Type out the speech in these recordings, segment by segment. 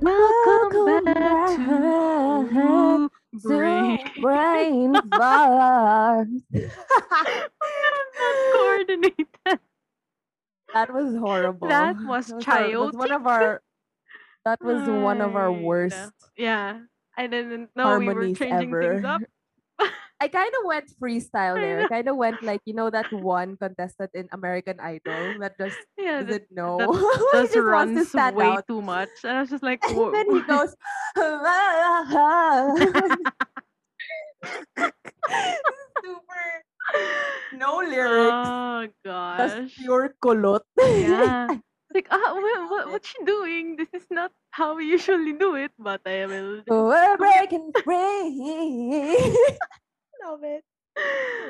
Welcome back to Brain. Brain Bar. not coordinated. that was horrible. That was our- that's one of our. That was one of our worst. Yeah. I didn't know we were changing ever. things up. I kind of went freestyle there. I know. kind of went like you know that one contestant in American Idol that just Yeah, doesn't know. that he does just wants to runs stand way out. too much. And I was just like, And "Wha- then he goes, super no lyrics, Oh just gosh. pure kulot. Yeah. Like, ah, what, what, what's she doing? This is not how we usually do it, but I will. just We're do it." breaking free. Love it.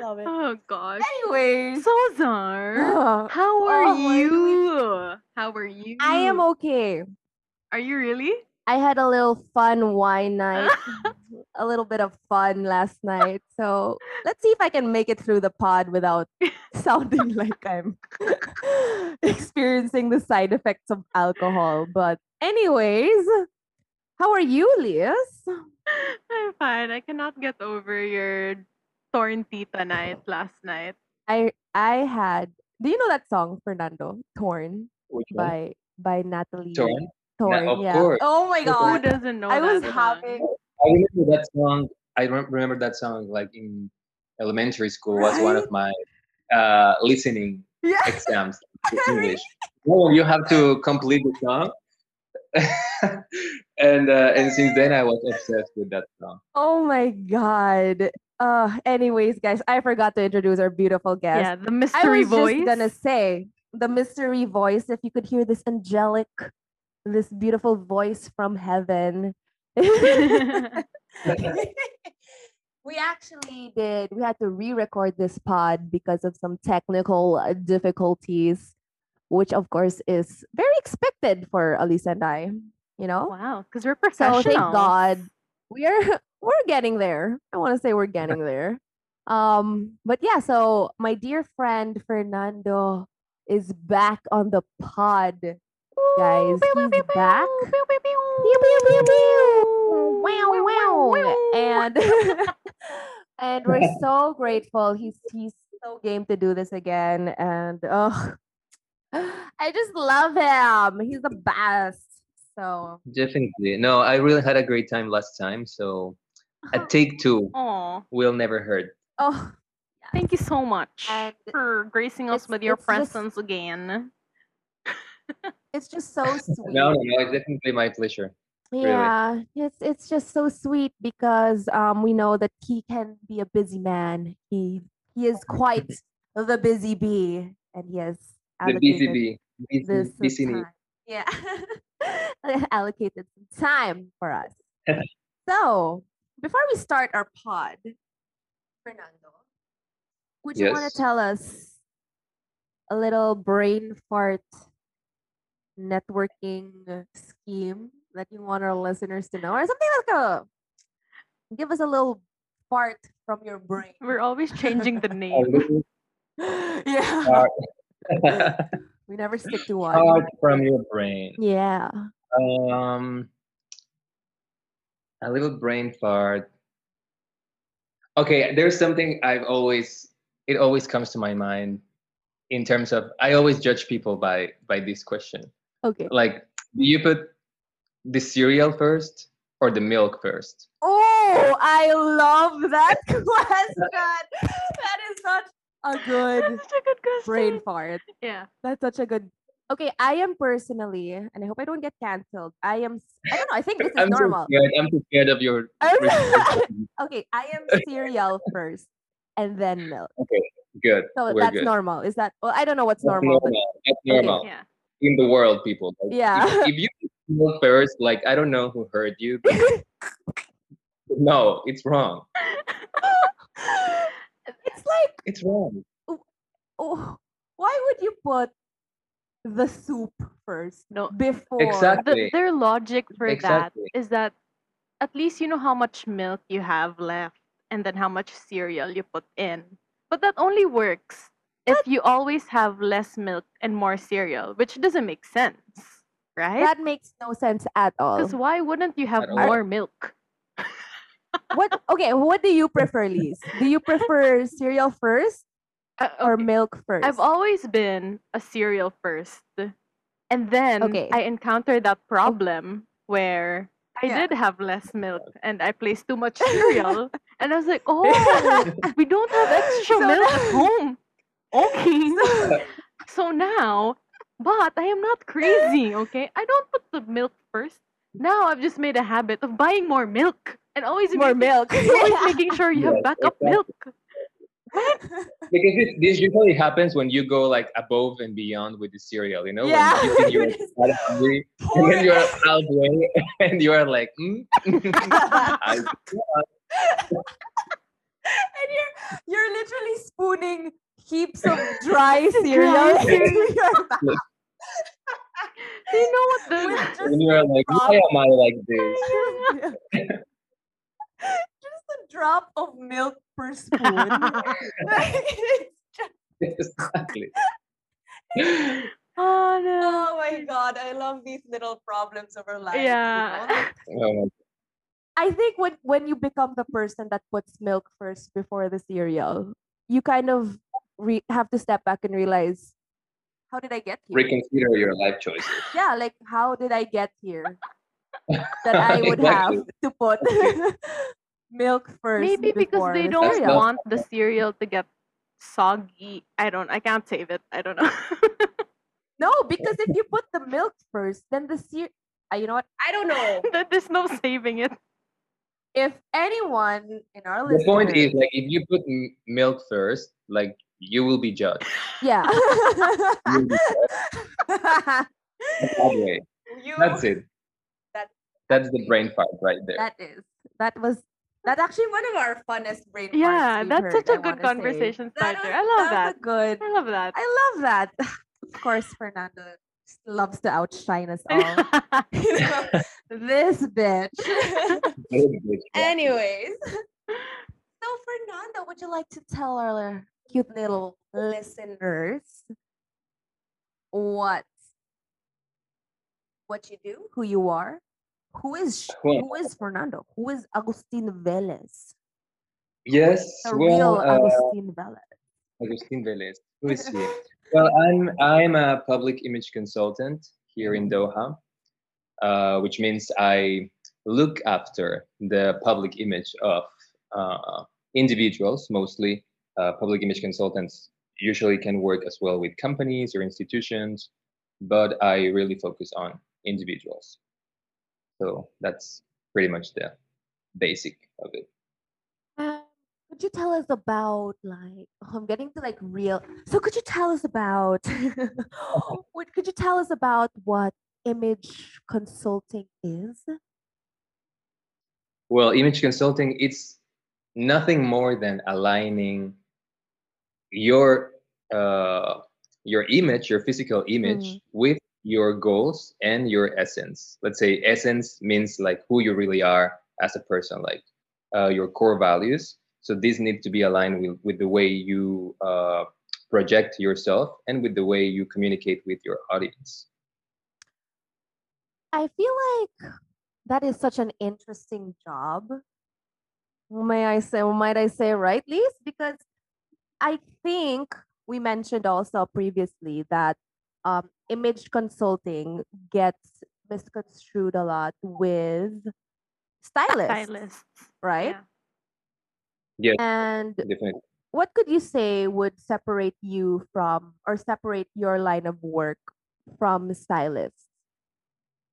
Love it. Oh gosh. Anyways, So Zar, uh, how are oh, why do we- you? How are you? I am okay. Are you really? I had a little fun wine night, a little bit of fun last night. So let's see if I can make it through the pod without sounding like I'm experiencing the side effects of alcohol. But, anyways, how are you, Lias? I'm fine. I cannot get over your torn tita night last night. I I had. Do you know that song, Fernando? Torn by by Natalie. Torn? Torn, of yeah. course. Oh my god. Who doesn't know I was that song? having I remember that song. I rem- remember that song like in elementary school was one of my uh, listening yeah. exams in English. Oh, you have to complete the song. And uh, and since then I was obsessed with that song. Oh my god. Uh anyways, guys, I forgot to introduce our beautiful guest. Yeah, the mystery voice. I mystery was voice. just gonna say the mystery voice. If you could hear this angelic, this beautiful voice from heaven. we actually did. We had to re-record this pod because of some technical uh, difficulties, which of course is very expected for Alisa and I. You know. wow, because we're professional. So thank God we are we're getting there. I want to say we're getting there. Um, but yeah, so my dear friend Fernando is back on the pod, guys. He's back. Wow, wow. And and we're so grateful. He's he's so game to do this again. And oh I just love him. He's the best. So Definitely. No, I really had a great time last time. So a take two Aw, will never hurt. oh thank you so much And for gracing us with your it's just- presence again. it's just so sweet. No, no, no. It's definitely my pleasure. really. Yeah, it's it's just so sweet because um we know that he can be a busy man. He he is quite the busy bee, and he has The busy bee, this some BCB. time. Yeah, allocated some time for us. so before we start our pod, Fernando, would you want to tell us a little brain fart networking scheme that you want our listeners to know, or something like a give us a little fart from your brain. We're always changing the name. little yeah, fart- we never stick to one. fart from your brain. Yeah. Um, a little brain fart. Okay, there's something I've always it always comes to my mind in terms of I always judge people by by this question. Okay. Like, do you put the cereal first or the milk first? Oh, I love that question. that is such a good That's such a good brain fart. Yeah. That's such a good. Okay, I am personally, and I hope I don't get canceled. I am. I don't know. I think this is I'm normal. so scared. I'm too scared of your. Okay, I am cereal first, and then milk. okay, good. So We're that's good. normal. Is that? Well, I don't know what's That's normal, but That's normal Yeah. in the world, people. Like, Yeah. If, you milk first, like I don't know who heard you. but no, it's wrong. It's like, It's wrong. oh, why would you put the soup first No. before? Exactly. The, their logic for Exactly. that is that at least you know how much milk you have left and then how much cereal you put in. But that only works if you always have less milk and more cereal, which doesn't make sense. right? That makes no sense at all. Because why wouldn't you have more milk? What? Okay, what do you prefer, Liz? Do you prefer cereal first Uh, or okay. milk first? I've always been a cereal first. And then Okay. I encountered that problem where I Yeah. did have less milk and I placed too much cereal. and I was like, oh, we don't have extra So milk now- at home. Okay. so now, but I am not crazy, okay? I don't put the milk first. Now I've just made a habit of buying more milk and always more making, milk. always making sure you have backup exactly. milk. because this, this usually happens when you go like above and beyond with the cereal, you know, Yeah. when you think you're quite hungry and then you're halfway and you are like, mm? I, and you're you're literally spooning heaps of dry cereal cereal. into your mouth. You know what the With just and you're like, why am I like this? Just a drop of milk per spoon. exactly. Oh no. oh my god, I love these little problems of our lives. you know? Yeah. Oh, I think when when you become the person that puts milk first before the cereal, you kind of re- have to step back and realize, how did I get here? reconsider your life choices. yeah, like how did I get here? That I would Exactly. have to put milk first. Maybe because they don't cereal. want the cereal to get soggy. I don't. I can't save it. I don't know. No, because if you put the milk first, then the cereal. Uh, you know what? I don't know. There's no saving it. if anyone in our list The point is, like, if you put m- milk first, like, you will be judged. yeah. Be judged that. You- That's it. That- That's the brain fart right there. That is. That was. That's actually one of our funnest brain Yeah, we've that's heard, such a I good wanna say. conversation That starter. was- I love was that. good. I love that. I love that. Of course, Fernando loves to outshine us all. You this bitch. Anyways, so Fernando, would you like to tell our cute little listeners what what you do, who you are, who is Well- who is Fernando, who is Agustin Velez, yes, the well, real uh, Agustin Velez. Agustin Velez. Who is he? well, I'm I'm a public image consultant here in Doha, uh, which means I look after the public image of uh, individuals, mostly uh, public image consultants. Usually can work as well with companies or institutions, but I really focus on individuals. So that's pretty much the basic of it. Um, could you tell us about like oh, I'm getting to like real. So could you tell us about what could you tell us about what image consulting is? Well, image consulting, it's nothing more than aligning your uh, your image, your physical image, Mm. with your goals and your essence. Let's say essence means like who you really are as a person, like uh, your core values. So these need to be aligned with, with the way you uh, project yourself and with the way you communicate with your audience. I feel like that is such an interesting job. May I say, might I say, right, Liz? Because I think we mentioned also previously that um, image consulting gets misconstrued a lot with stylists, Stylists. right? Yeah. Yes, And definitely. what could you say would separate you from or separate your line of work from stylists?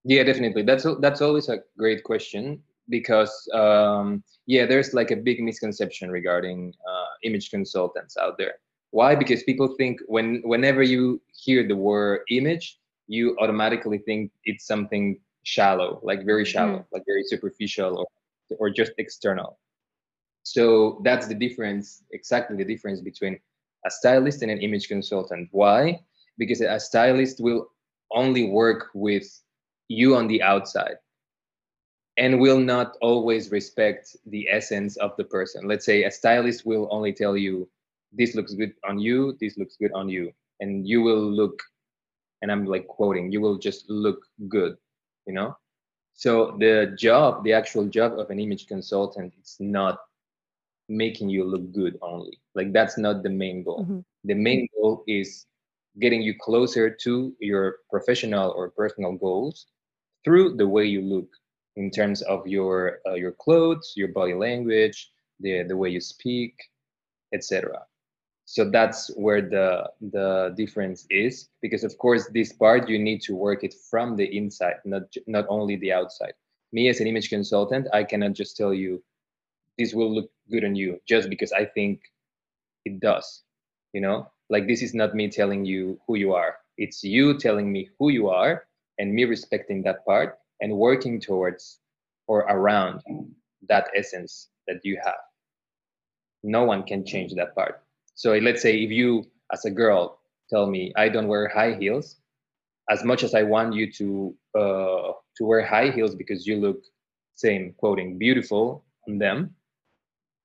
Yeah, definitely. That's that's always a great question because um, yeah, there's like a big misconception regarding uh, image consultants out there. Why? Because people think when whenever you hear the word image, you automatically think it's something shallow, like very mm-hmm. shallow, like very superficial or or just external. So that's the difference, exactly the difference between a stylist and an image consultant. Why? Because a stylist will only work with you on the outside and will not always respect the essence of the person. Let's say a stylist will only tell you, this looks good on you, this looks good on you, and you will look and I'm like quoting, you will just look good, you know? So the job, the actual job of an image consultant, it's not making you look good only. Like that's not the main goal. Mhm. The main goal is getting you closer to your professional or personal goals through the way you look in terms of your uh, your clothes, your body language, the the way you speak, etc. So that's where the the difference is because of course this part you need to work it from the inside, not not only the outside. Me as an image consultant, I cannot just tell you this will look good on you just because I think it does. You know, like this is not me telling you who you are. It's you telling me who you are and me respecting that part and working towards or around that essence that you have. No one can change that part. So let's say if you, as a girl, tell me I don't wear high heels, as much as I want you to uh, to wear high heels because you look, same quoting, beautiful on them,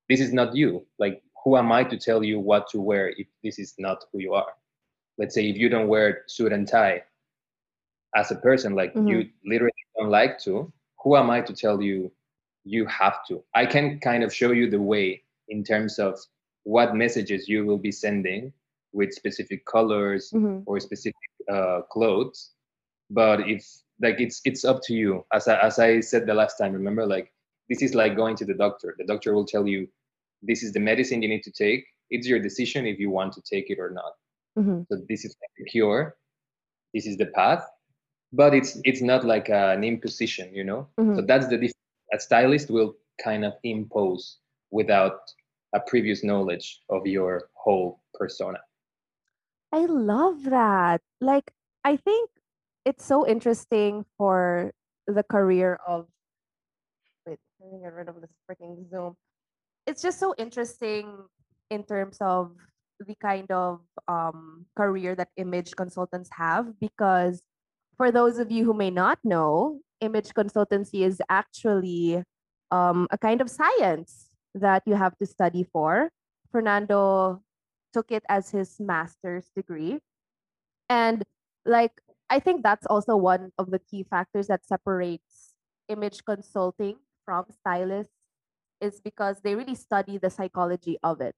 this is not you. Like, who am I to tell you what to wear if this is not who you are? Let's say if you don't wear suit and tie as a person, like you literally don't like to, who am I to tell you you have to? I can kind of show you the way in terms of what messages you will be sending with specific colors Mhm. or specific uh, clothes. But if like it's it's up to you. As I, as I said the last time, remember, like this is like going to the doctor. The doctor will tell you this is the medicine you need to take. It's your decision if you want to take it or not. Mhm. So this is like the cure. This is the path, but it's it's not like an imposition, you know. So Mhm. that's the difference. A stylist will kind of impose without a previous knowledge of your whole persona. I love that. Like, I think it's so interesting for the career of. Wait, let me get rid of this freaking Zoom. It's just so interesting in terms of the kind of um, career that image consultants have because for those of you who may not know, image consultancy is actually um, a kind of science that you have to study for. Fernando took it as his master's degree. And like I think that's also one of the key factors that separates image consulting from stylists is because they really study the psychology of it.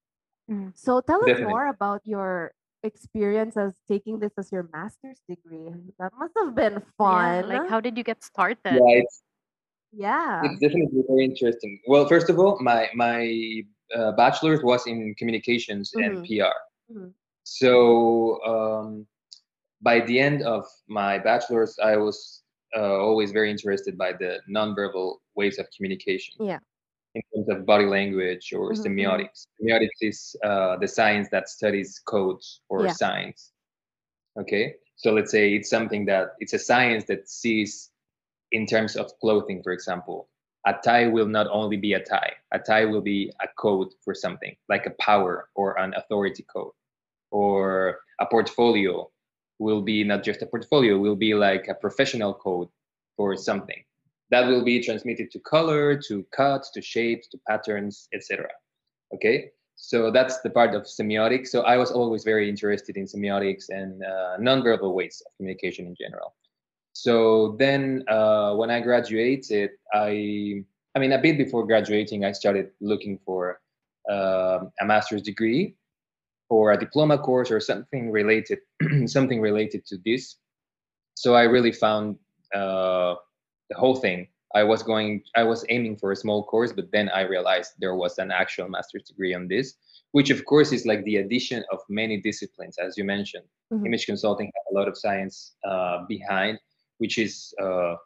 Mm. So tell us more about your experience as taking this as your master's degree. That must have been Yeah, fun. like how did you get started? Yeah, it's Yeah. it's definitely very interesting. Well, first of all, my my uh, bachelor's was in communications and Mhm. PR. Mhm. So um, by the end of my bachelor's, I was uh, always very interested by the nonverbal ways of communication. Yeah. In terms of body language or Mhm, mhm. semiotics. Semiotics is uh, the science that studies codes or Yeah. signs. Okay, so let's say it's something that it's a science that sees in terms of clothing, for example. A tie will not only be a tie. A tie will be a code for something, like a power or an authority code, or a portfolio will be not just a portfolio, will be like a professional code for something. That will be transmitted to color, to cuts, to shapes, to patterns, etc. Okay, so that's the part of semiotics. So I was always very interested in semiotics and uh, nonverbal ways of communication in general. So then, uh, when I graduated, I, I mean, a bit before graduating, I started looking for um a master's degree or a diploma course or something related, something related to this. So I really found uh, the whole thing. I was going, I was aiming for a small course, but then I realized there was an actual master's degree on this, which of course is like the addition of many disciplines, as you mentioned Mhm. image consulting has a lot of science uh, behind, which is uh,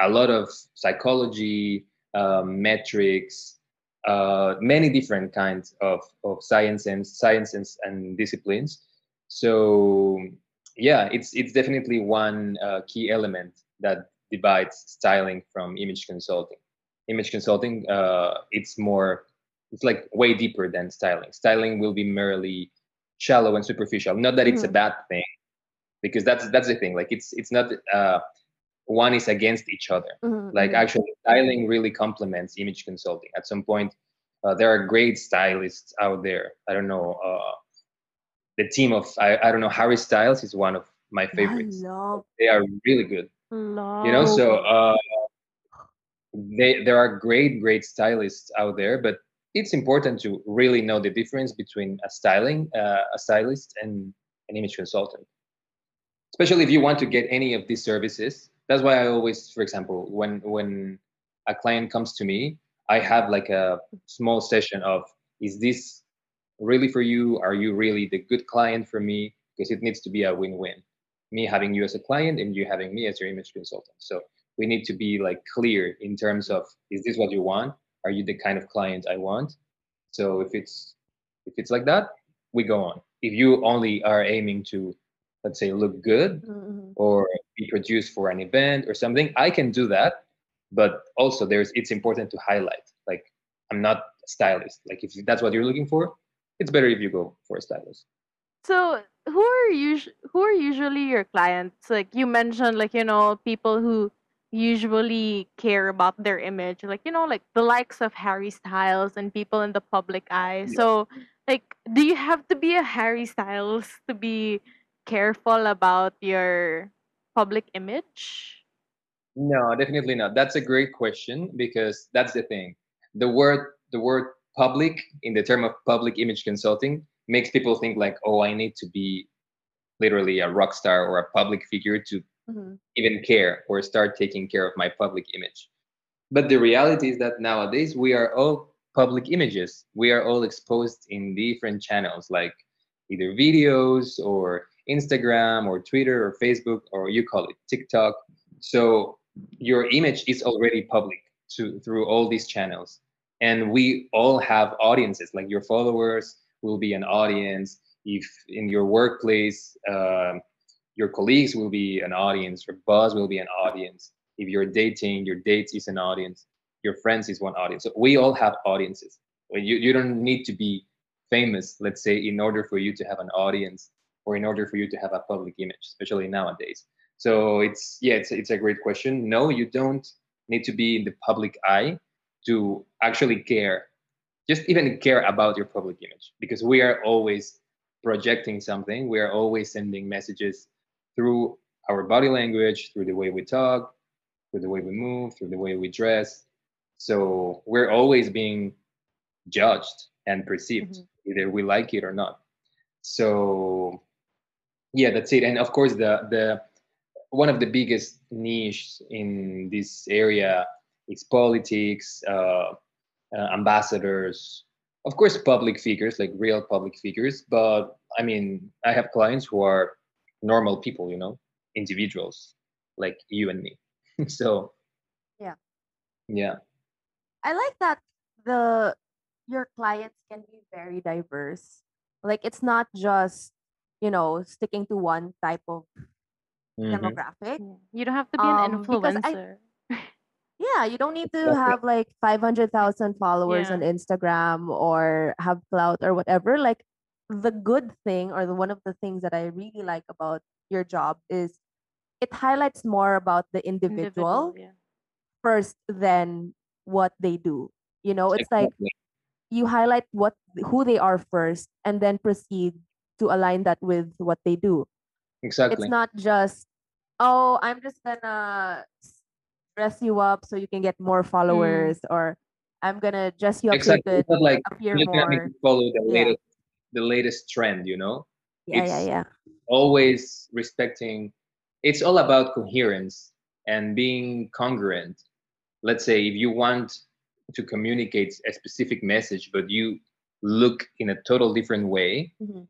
a lot of psychology, uh, metrics, uh, many different kinds of, of science and sciences and disciplines. So yeah, it's it's definitely one uh, key element that divides styling from image consulting. Image consulting, uh, it's more, it's like way deeper than styling. Styling will be merely shallow and superficial. Not that it's a Mhm. bad thing, because that's that's the thing. Like it's it's not uh, one is against each other. Mhm, Like mhm. actually, styling really complements image consulting. At some point, uh, there are great stylists out there. I don't know. Uh, the team of I, I don't know Harry Styles is one of my favorites. Love. They are really good. Love. You know, so uh, they there are great great stylists out there, but it's important to really know the difference between a styling uh, a stylist and an image consultant especially if you want to get any of these services. That's why i always for example when when a client comes to me i have like a small session of is this really for you? Are you really the good client for me? Because it needs to be a win-win. Me having you as a client and you having me as your image consultant. So we need to be like clear in terms of is this what you want? Are you the kind of client i want? So if it's if it's like that we go on. If you only are aiming to let's say look good Mhm. or be produced for an event or something i can do that but also there's it's important to highlight like i'm not a stylist like if that's what you're looking for it's better if you go for a stylist So who are usually who are usually your clients? Like you mentioned, like you know, people who usually care about their image, like you know, like the likes of Harry Styles and people in the public eye. Yeah. So, like, do you have to be a Harry Styles to be careful about your public image? No, definitely not. That's a great question because that's the thing. The word the word public in the term of public image consulting makes people think like, oh, I need to be literally a rock star or a public figure to Mhm. even care or start taking care of my public image. But the reality is that nowadays we are all public images. We are all exposed in different channels like either videos or Instagram or Twitter or Facebook or you call it TikTok. So your image is already public to through all these channels. And we all have audiences, like your followers will be an audience. If in your workplace, um, your colleagues will be an audience, your boss will be an audience. If you're dating, your dates is an audience, your friends is one audience. So we all have audiences. You, you don't need to be famous, let's say, in order for you to have an audience or in order for you to have a public image, especially nowadays. So it's yeah, it's it's a great question. No, you don't need to be in the public eye to actually care, just even care about your public image, because we are always projecting something. We are always sending messages through our body language, through the way we talk, through the way we move, through the way we dress. So we're always being judged and perceived, Mhm. either we like it or not. So yeah, that's it. And of course, the the one of the biggest niches in this area is politics, uh, uh, ambassadors, of course, public figures like real public figures. But I mean, I have clients who are normal people, you know, individuals like you and me. so Yeah. yeah, I like that the your clients can be very diverse. Like it's not just, you know, sticking to one type of Mhm. demographic. You don't have to be an Um, because I- influencer. Yeah, you don't need to Exactly. have like 500,000 followers Yeah. on Instagram or have clout or whatever. Like the good thing or the one of the things that I really like about your job is it highlights more about the individual, yeah. first than what they do. You know, it's like you highlight what who they are first and then proceed to align that with what they do. exactly. It's not just oh, I'm just gonna dress you up so you can get more followers or I'm gonna dress you up so you Exactly. could like appear you're gonna more. follow the Yeah. latest the latest trend, you know? Yeah, yeah, it's- yeah. always respecting it's all about coherence and being congruent let's say if you want to communicate a specific message but you look in a total different way Mhm.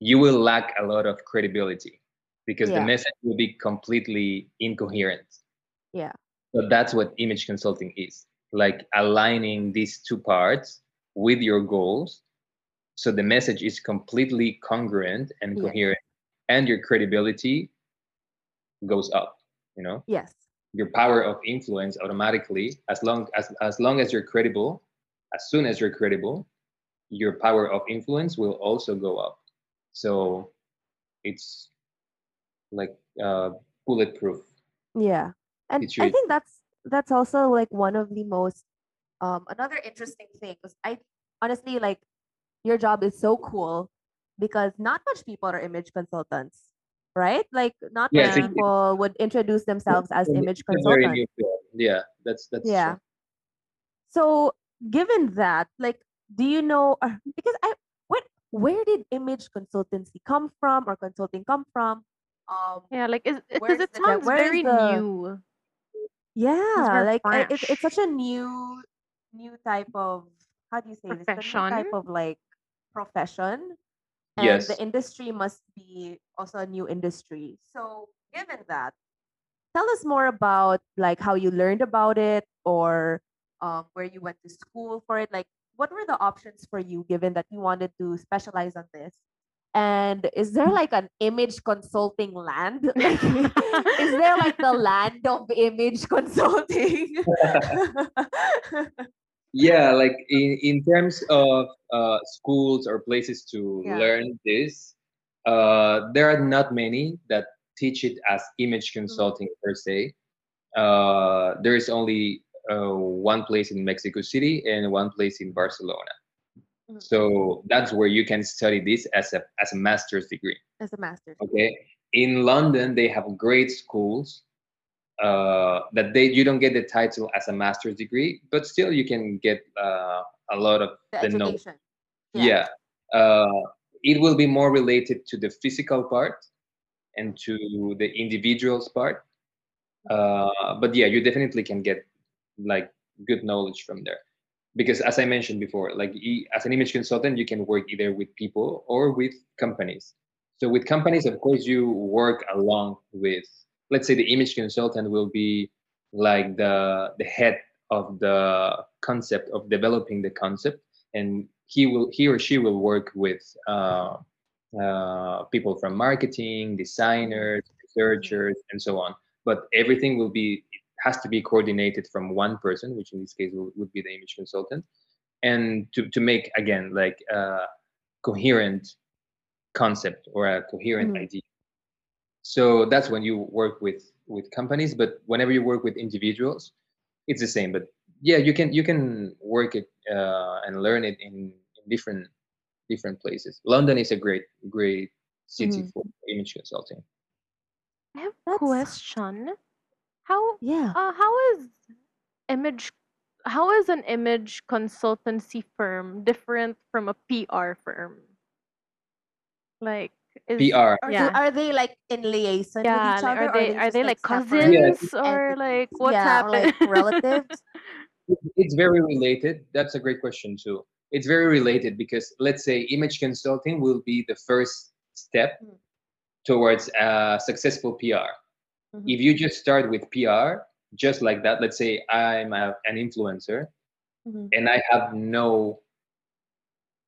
You will lack a lot of credibility because the message will be completely incoherent Yeah. so that's what image consulting is like aligning these two parts with your goals so the message is completely congruent and Yeah. coherent and your credibility goes up you know Yes. your power of influence automatically as long as as long as you're credible as soon as you're credible your power of influence will also go up so it's like uh bulletproof Yeah. And It's I really- think that's that's also like one of the most um another interesting thing because I honestly like your job is so cool because not much people are image consultants. right? Like not Yes, many Yeah. it, people would introduce themselves as image consultants very new field. Yeah, that's that's Yeah. true. So, given that, like, do you know? Because where did image consultancy come from, or consulting come from? Um, Yeah, like is because where's it the sounds where is very the new. Yeah, like I- it, it's such a new, new type of how do you say this? The new Profession. type of like profession, and Yes. the industry must be also a new industry. So, given that, tell us more about like how you learned about it or um, where you went to school for it like what were the options for you given that you wanted to specialize on this and is there like an image consulting land like is there like the land of image consulting Yeah, like in, in terms of uh, schools or places to Yeah. learn this, uh, there are not many that teach it as image Mm-hmm. consulting per se. Uh, there is only uh, one place in Mexico City and one place in Barcelona. Mhm. So that's where you can study this as a as a master's degree. as a master's Okay. In London, they have great schools uh, that they you don't get the title as a master's degree, but still you can get uh, a lot of the the knowledge. education Yeah. Uh, it will be more related to the physical part and to the individuals part. Uh, but yeah, you definitely can get like good knowledge from there. Because as I mentioned before, like as an image consultant, you can work either with people or with companies. So with companies, of course, you work along with, let's say the image consultant will be like the the head of the concept of developing the concept and he will he or she will work with uh, uh, people from marketing designers researchers and so on but everything will be has to be coordinated from one person which in this case will, would be the image consultant and to, to make again like a coherent concept or a coherent Mhm. idea so that's when you work with with companies but whenever you work with individuals it's the same but yeah you can you can work it uh, and learn it in, in different different places london is a great great city Mhm. for image consulting I have a question. How yeah uh, how is image how is an image consultancy firm different from a PR firm? Like is pr are, yeah. they, are they like in liaison yeah, with each other are they are just, they like separate cousins or like what's yeah, happening? like relatives it's very related that's a great question too it's very related because let's say image consulting will be the first step Mm. towards a successful pr Mhm. if you just start with pr just like that let's say i'm a, an influencer Mhm. and i have no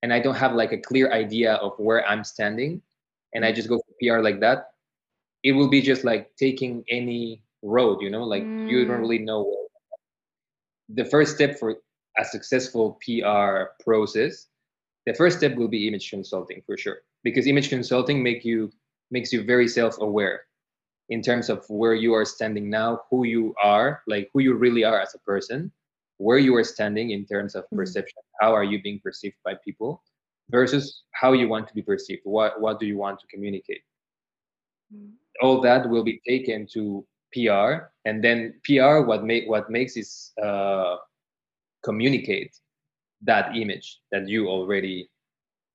and i don't have like a clear idea of where i'm standing and i Mhm. just go for pr like that it will be just like taking any road you know like you don't Mm. really know where the first step for a successful PR process, the first step will be image consulting for sure. Because image consulting make you makes you very self-aware in terms of where you are standing now, who you are, like who you really are as a person, where you are standing in terms of Mhm. perception. How are you being perceived by people versus how you want to be perceived? What what do you want to communicate? all that will be taken to PR, and then PR what make what makes is uh, communicate that image that you already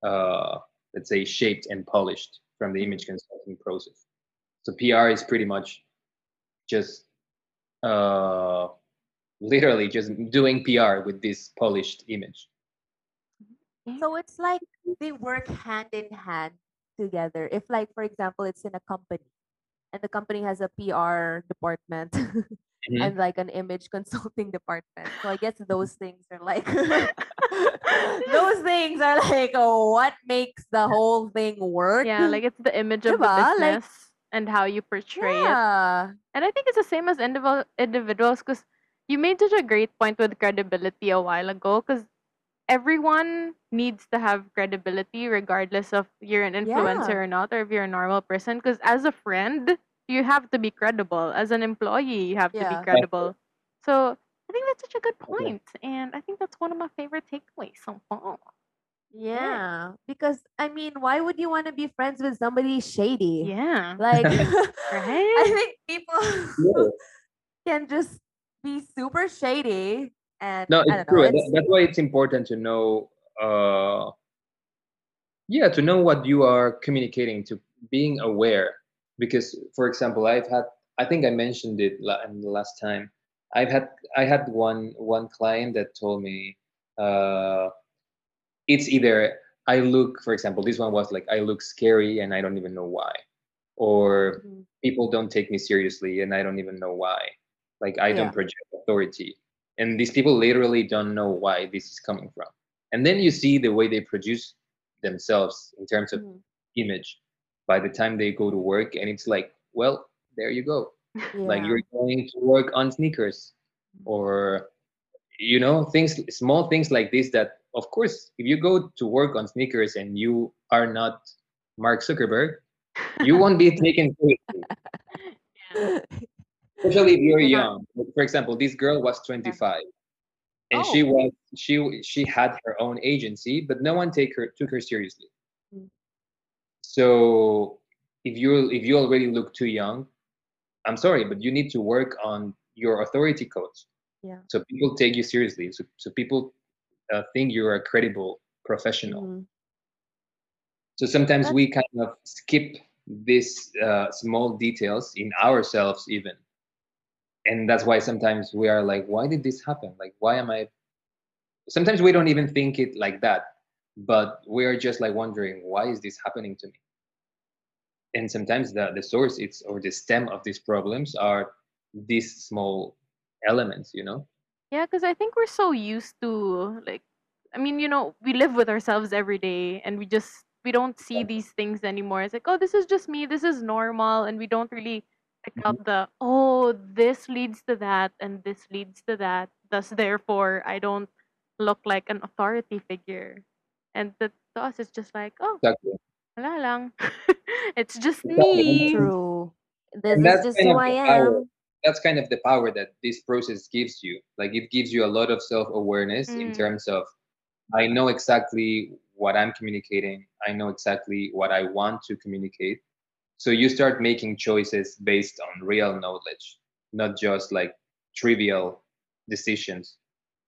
uh, let's say shaped and polished from the image consulting process. So PR is pretty much just uh, literally just doing PR with this polished image. So it's like they work hand in hand together. If like for example it's in a company and the company has a PR department Mhm. and like an image consulting department. So I guess those things are like those things are like oh, what makes the whole thing work. yeah, like it's the image of the Diba? Like- business and how you portray it. yeah. And I think it's the same as individual individuals because you made such a great point with credibility a while ago because everyone needs to have credibility regardless of you're an influencer Yeah. or not or if you're a normal person because as a friend you have to be credible as an employee you have to Yeah. be credible so i think that's such a good Okay. point and i think that's one of my favorite takeaways so far Yeah, because I mean, why would you want to be friends with somebody shady? Yeah. Like, Right? I think people can just be super shady, and No, it's don't know. true. It's That's why it's important to know, uh, yeah, to know what you are communicating, to being aware. Because, for example, I've had, I think I mentioned it in the last time. I've had, I had one one client that told me, uh, it's either I look, for example, this one was like I look scary and I don't even know why, or Mhm. people don't take me seriously and I don't even know why. Like I don't project authority. And these people literally don't know why this is coming from. And then you see the way they produce themselves in terms of Mhm. image by the time they go to work and it's like, well, there you go. Like you're going to work on sneakers or you know, things small things like this that of course if you go to work on sneakers and you are not Mark Zuckerberg, you won't be taken seriously. especially if you're young. For example, this girl was 25, and she Oh. was she she had her own agency, but no one take her took her seriously. Mm. So if you if you already look too young, I'm sorry, but you need to work on your authority codes. Yeah. So people take you seriously. So so people uh, think you're a credible professional. Mhm. So sometimes we kind of skip these uh, small details in ourselves, even. And that's why sometimes we are like, why did this happen? Like, why am I? Sometimes we don't even think it like that, but we are just like wondering, why is this happening to me? And sometimes the, the source it's or the stem of these problems are these small elements, you know? Yeah, because I think we're so used to like, I mean, you know, we live with ourselves every day, and we just we don't see these things anymore. It's like, oh, this is just me. This is normal, and we don't really pick Mhm. up the oh, this leads to that, and this leads to that. Thus, therefore, I don't look like an authority figure. And that to us, it's just like, oh, Exactly. wala lang. it's just Exactly. me. True. This And is that's just kind who of I the power. am. That's kind of the power that this process gives you. Like it gives you a lot of self-awareness in Mm. terms of I know exactly what I'm communicating. I know exactly what I want to communicate. So you start making choices based on real knowledge, not just like trivial decisions.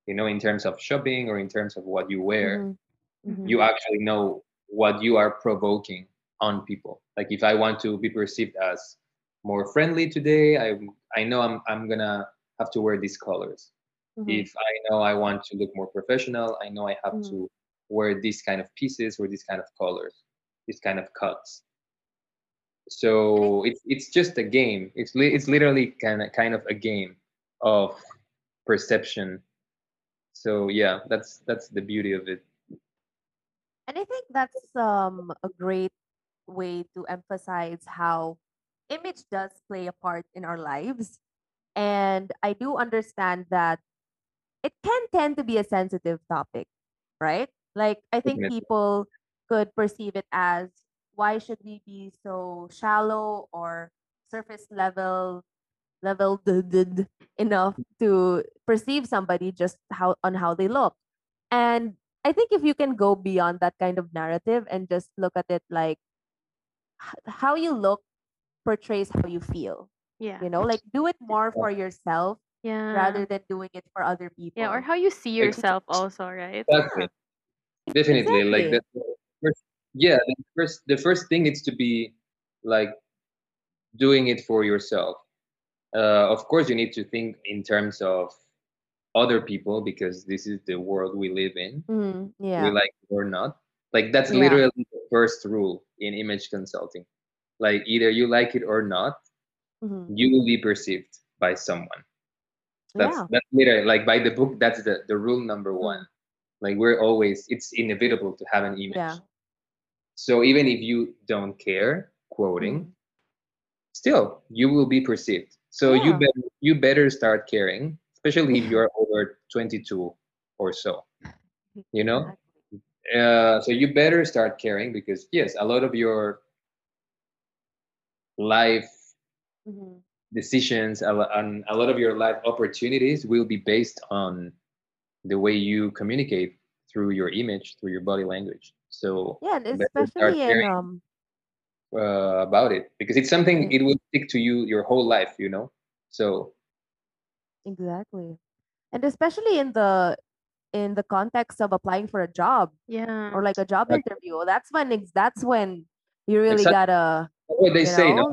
You know, in terms of shopping or in terms of what you wear, Mhm. Mhm. you actually know what you are provoking on people. Like if I want to be perceived as more friendly today, I I know I'm I'm gonna have to wear these colors. Mhm. If I know I want to look more professional, I know I have Mhm. to wear these kind of pieces or these kind of colors, these kind of cuts. So it's it's just a game. It's li- it's literally kind of kind of a game of perception. So yeah, that's that's the beauty of it. And I think that's um a great way to emphasize how image does play a part in our lives. And I do understand that it can tend to be a sensitive topic, right? Like I think people could perceive it as why should we be so shallow or surface level level enough to perceive somebody just how on how they look. And I think if you can go beyond that kind of narrative and just look at it like how you look portrays how you feel. Yeah. You know, like do it more for yourself Yeah. rather than doing it for other people. yeah, or how you see Ex- yourself also, right? Exactly. Definitely. Like Exactly. the first, yeah, the first the first thing is to be like doing it for yourself. Uh, of course, you need to think in terms of other people because this is the world we live in. Mhm, We yeah. like it or not. Like that's Yeah. literally the first rule in image consulting. Like either you like it or not, mhm, you will be perceived by someone. That's Yeah. that's literally like by the book. That's the the rule number one. Like we're always it's inevitable to have an image. Yeah. So even if you don't care, quoting, Mhm. still you will be perceived. So you better you better start caring, especially if you're over 22 or so. You know, uh, so you better start caring because yes, a lot of your life Mhm, decisions and a lot of your life opportunities will be based on the way you communicate through your image, through your body language. So Yeah, and better start especially in caring um uh, about it because it's something yeah, it will stick to you your whole life, you know. So exactly. And especially in the in the context of applying for a job Yeah. or like a job like, interview, that's when ex- that's when you really exactly gotta, what they say, no,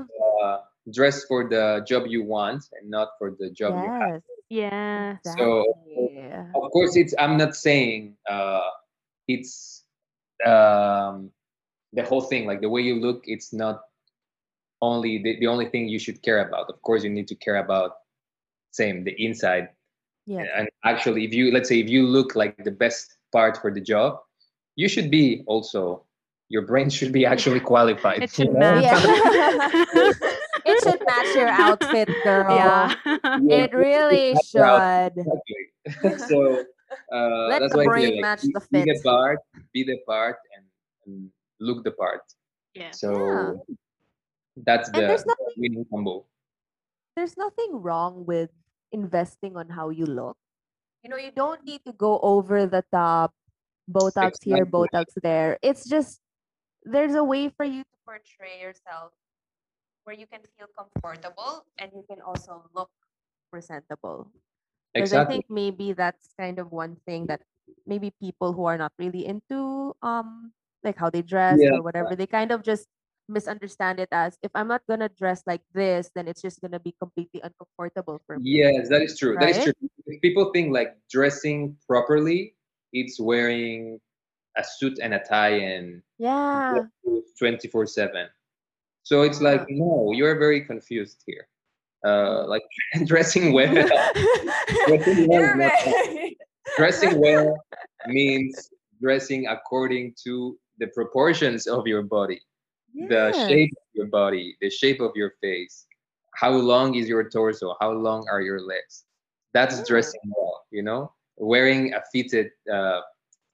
uh, dress for the job you want and not for the job you have. yes, Yes. So of course, it's. I'm not saying uh, it's um, the whole thing. Like the way you look, it's not only the, the only thing you should care about. Of course, you need to care about same the inside. yeah And actually, if you let's say if you look like the best part for the job, you should be also your brain should be actually qualified. It You should know? match. Yeah. it should match your outfit, girl. yeah. Yeah, It really match should. Exactly. so uh, Let that's the why I say brain like match be, the be the part, be the part, and, and look the part. yeah. Yeah. So that's And the, there's the nothing winning combo. there's nothing wrong with investing on how you look. You know, you don't need to go over the top, Botox here, Botox there. It's just there's a way for you to portray yourself where you can feel comfortable and you can also look presentable. Because I think maybe that's kind of one thing that maybe people who are not really into um like how they dress Yeah. or whatever, they kind of just misunderstand it as if I'm not gonna dress like this, then it's just gonna be completely uncomfortable for me. Yes, that is true. That is true. If People think like dressing properly, it's wearing a suit and a tie and Yeah. 24 7. So it's like, no, you're very confused here. Uh, like dressing well, dressing well right. dressing well means dressing according to the proportions of your body the shape of your body the shape of your face how long is your torso how long are your legs that's Yeah. dressing well you know wearing a fitted uh,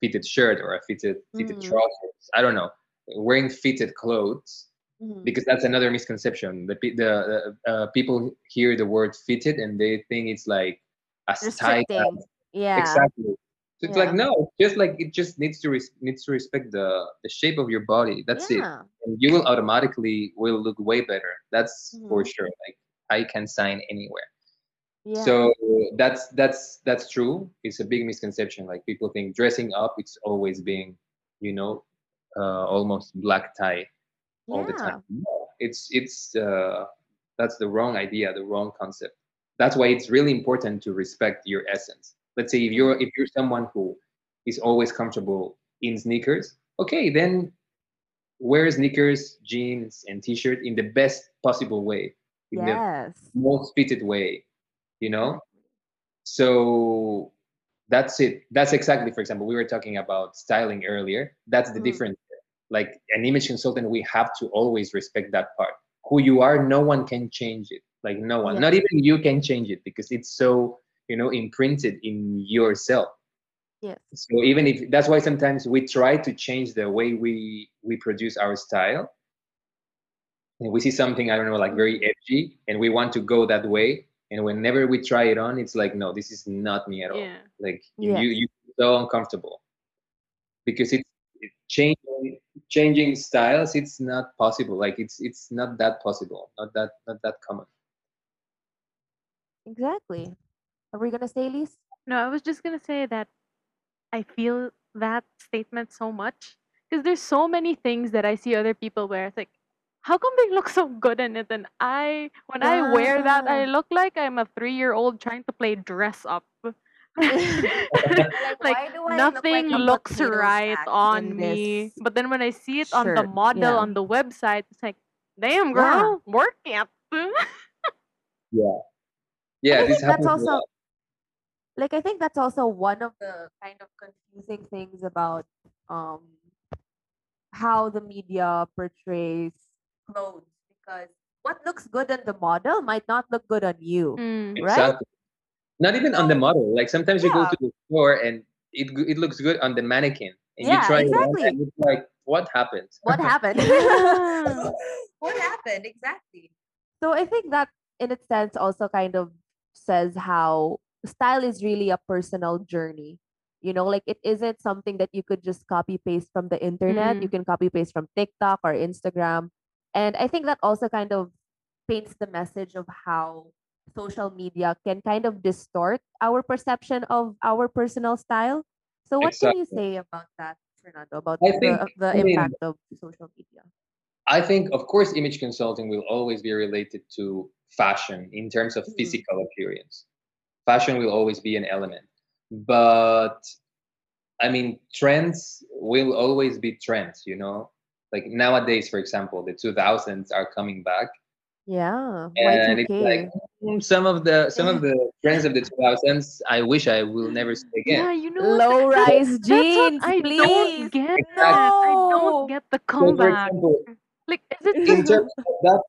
fitted shirt or a fitted fitted Mhm. trousers i don't know wearing fitted clothes Mhm. because that's another misconception the, the uh, uh, people hear the word fitted and they think it's like as tight as Yeah. Exactly. So it's like no, just like it just needs to res- needs to respect the the shape of your body. That's it, Yeah. and you will automatically will look way better. That's for Mhm. sure. Like I can sign anywhere. Yeah. So that's that's that's true. It's a big misconception. Like people think dressing up it's always being, you know, uh, almost black tie all the time. No, it's it's uh, that's the wrong idea, the wrong concept. That's why it's really important to respect your essence. Let's say if you're if you're someone who is always comfortable in sneakers, okay, then wear sneakers, jeans, and t-shirt in the best possible way, in the Yes. most fitted way, you know. So that's it. That's exactly, for example, we were talking about styling earlier. That's the Mhm. difference. Like an image consultant, we have to always respect that part. Who you are, no one can change it. Like no one, Yes. not even you can change it because it's so, you know, imprinted in yourself. Yes. So even if that's why sometimes we try to change the way we we produce our style. And we see something, I don't know, like very edgy, and we want to go that way. And whenever we try it on, it's like, no, this is not me at all. Yeah. Like you, Yes. you, you so uncomfortable because it's, it's changing, changing styles. It's not possible. Like it's, it's not that possible. Not that, not that common. Exactly. Are we gonna say, Lisa? No, I was just gonna say that I feel that statement so much because there's so many things that I see other people wear. It's like, how come they look so good in it, and I, when I wear that, I look like I'm a three-year-old trying to play dress up. Like, like why do I nothing look like looks right on me. this But then when I see it on the model Yeah. on the website, it's like, damn Yeah. girl, work it. Yeah. Yeah. I This think that's also like I think that's also one of the kind of confusing things about um how the media portrays clothes because what looks good on the model might not look good on you, Mm. right? Exactly. Not even on the model. Like sometimes you go to the store and it it looks good on the mannequin, and you yeah, try it on, exactly. and it's like, what happened? What happened? What happened exactly? So I think that in its sense also kind of says how style is really a personal journey. You know, like it isn't something that you could just copy paste from the internet. You Mm. can copy paste from TikTok or Instagram. And I think that also kind of paints the message of how social media can kind of distort our perception of our personal style. So what can you say about that, Fernando, about I think, the the I mean, impact of social media? I think, of course, image consulting will always be related to fashion in terms of Mhm. physical appearance. Fashion will always be an element. But I mean, trends will always be trends, you know? Like nowadays, for example, the 2000s are coming back. Yeah, And it's like Y2K. mm, some of the some of the trends of the 2000s I wish I will never see again. Yeah, you know? Low That's rise jeans, I please. don't get. Exactly. I don't get the So for comeback. example, Like, is it in terms of that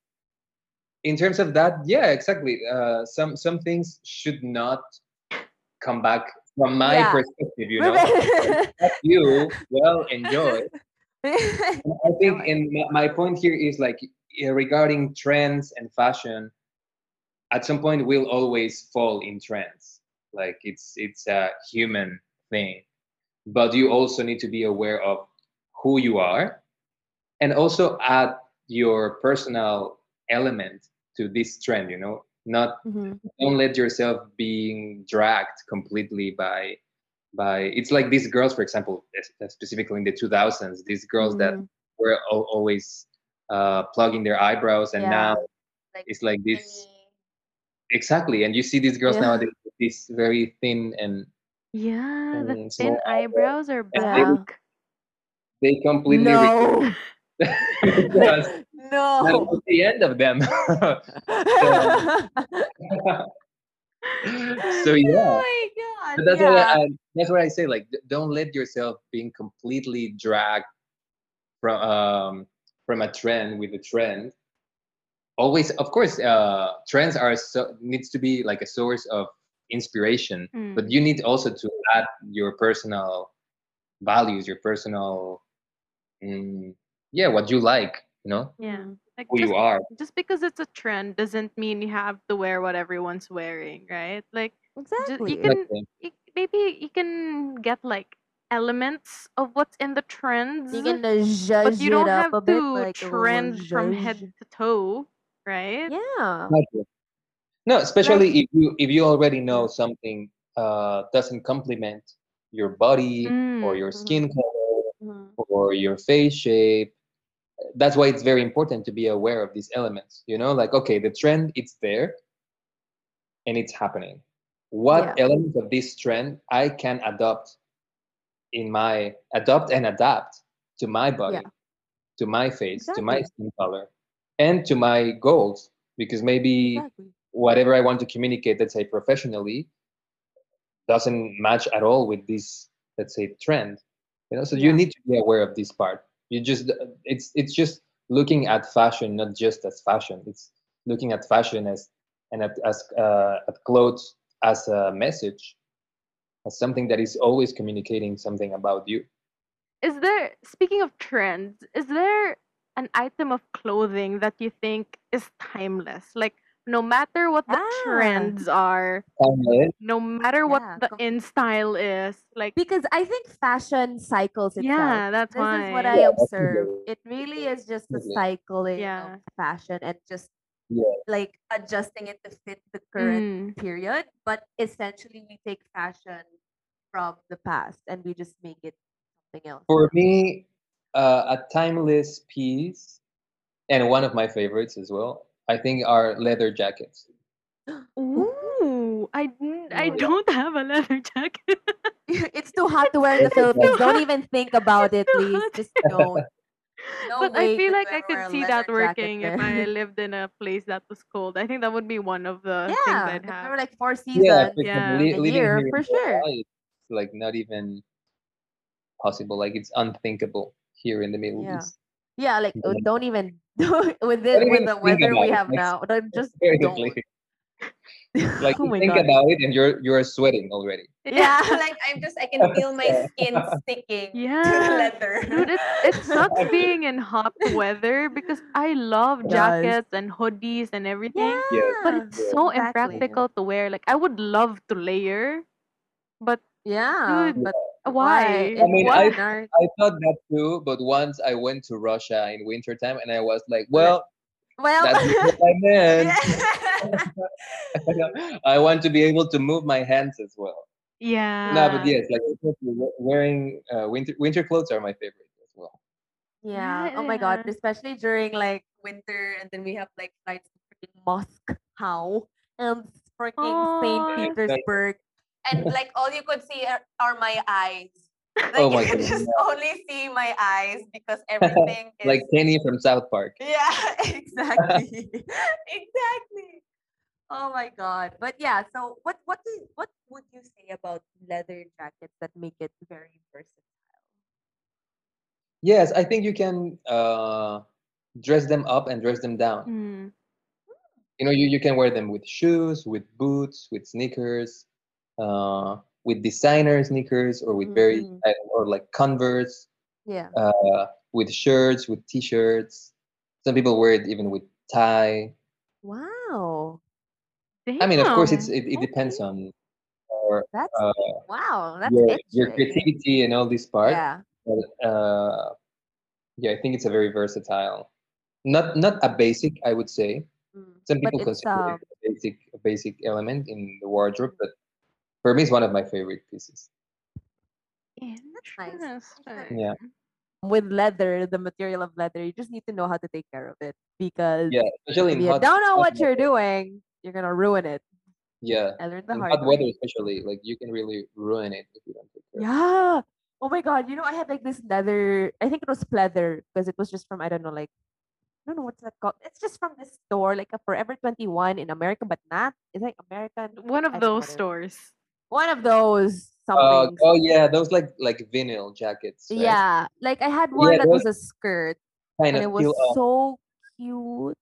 in terms of that, yeah, exactly. Uh, some some things should not come back from my Yeah. perspective, you know. You, well, enjoy. And I think, in my, point here is like eh, regarding trends and fashion. At some point, we'll always fall in trends. Like it's it's a human thing, but you also need to be aware of who you are, and also add your personal element to this trend. You know, not Mhm. don't let yourself being dragged completely by by it's like these girls for example specifically in the 2000s these girls that Mhm. were al- always uh, plugging their eyebrows and Yeah. now Like it's like this any- exactly and you see these girls Yeah. nowadays with this very thin and, yeah, the and thin small eyebrows are back. they, they completely No. that no. was the end of them so yeah Oh my god. But that's yeah. what I, that's what I say. Like, don't let yourself being completely dragged from um, from a trend with a trend. Always, of course, uh, trends are so needs to be like a source of inspiration, but Mm. you need also to add your personal values, your personal, mm, yeah, what you like. You know, Yeah. Like who just you are. just because it's a trend doesn't mean you have to wear what everyone's wearing, right? Like just, you can Exactly. you, maybe you can get like elements of what's in the trends, You can uh, but you don't it up have a bit, to like trend from head to toe, right? Yeah. Exactly. No, Like especially if you if you already know something uh, doesn't complement your body or Mm. your Mhm. skin color Mhm. or your face shape. That's why it's very important to be aware of these elements. You know, like okay, the trend it's there and it's happening. What Yeah. element of this trend I can adopt in my adopt and adapt to my Yeah. body, to my face, to my skin color, and to my goals. Because maybe Exactly. whatever I want to communicate, let's say professionally, doesn't match at all with this, let's say, trend. You know, so you need to be aware of this part. You just it's it's just looking at fashion not just as fashion. It's looking at fashion as and at as uh, at clothes as a message, as something that is always communicating something about you. Is there speaking of trends, is there an item of clothing that you think is timeless? Like no matter what the Yeah. trends are, Timeless. no matter what Yeah. the com- in style is, like Because I think fashion cycles itself. yeah, that's This is what why. I Yeah, observe. definitely. It really is just the Definitely. cycling Yeah. of fashion and just Yeah. like adjusting it to fit the current Mm. period. But essentially, we take fashion from the past and we just make it something else. For me, uh, a timeless piece, and one of my favorites as well, I think are leather jackets. Ooh, I n- I Ooh. don't have a leather jacket. it's too hot to wear in the Leather Philippines. Don't even think about it, please. Just don't. No but I feel like I could see that working if I lived in a place that was cold. I think that would be one of the things yeah, I'd have. were like four seasons for example, Yeah. li- a year, for sure. Bogota, it's like not even possible. Like it's unthinkable here in the Middle Yeah. East. Yeah, like don't even with Don't it with the weather we have Like now. Don't just seriously, don't. like oh think god. about it and you're you're sweating already. Yeah, like I'm just I can feel my skin sticking yeah to the leather. Dude, it it sucks being in hot weather because I love jackets and hoodies and everything, Yes, but it's yes. so exactly. impractical to wear. Like I would love to layer, but Yeah, Dude, but why? I mean, I- I thought that too, but once I went to Russia in wintertime and I was like, well, Well, that's what I meant. I want to be able to move my hands as well. Yeah. No, but yes, like wearing uh, winter winter clothes are my favorite as well. Yeah. Yeah, Oh my god. Especially during like winter, and then we have like flights to freaking Moscow and freaking Aw. Saint Exactly. Petersburg, and like all you could see are, are my eyes. Like Oh my God. you could just only see my eyes because everything is Like Kenny from South Park. Yeah, exactly. exactly. Oh my god. But yeah, so what what do what would you say about leather jackets that make it very versatile? Yes, I think you can uh, dress them up and dress them down. Mm. You know, you, you can wear them with shoes, with boots, with sneakers, uh, with designer sneakers, or with very Mhm. uh, or like Converse, Yeah. uh, with shirts, with t-shirts. Some people wear it even with tie. Wow. I mean, of course, it's it, it depends on your That's uh, wow. That's your your creativity and all this part. Yeah. But uh, yeah, I think it's a very versatile. Not not a basic, I would say. Mm. Some people consider um it a basic a basic element in the wardrobe, but for me, it's one of my favorite pieces. that's nice. Interesting. Yeah, with leather, the material of leather, you just need to know how to take care of it because yeah, especially if you hot don't know what you're weather. doing, you're gonna ruin it. Yeah, I learned the in hard hot way. weather, especially, like you can really ruin it if you don't take care. of it. Yeah. Oh my god. You know, I had like this leather. I think it was pleather because it was just from I don't know, like I don't know what's that called. It's just from this store, like a Forever Twenty One in America, but not. It's like American. One of don't know those stores. One of those Uh, oh yeah, those like like vinyl jackets, right? yeah. Like I had one Yeah, that was a skirt and it was off. so cute,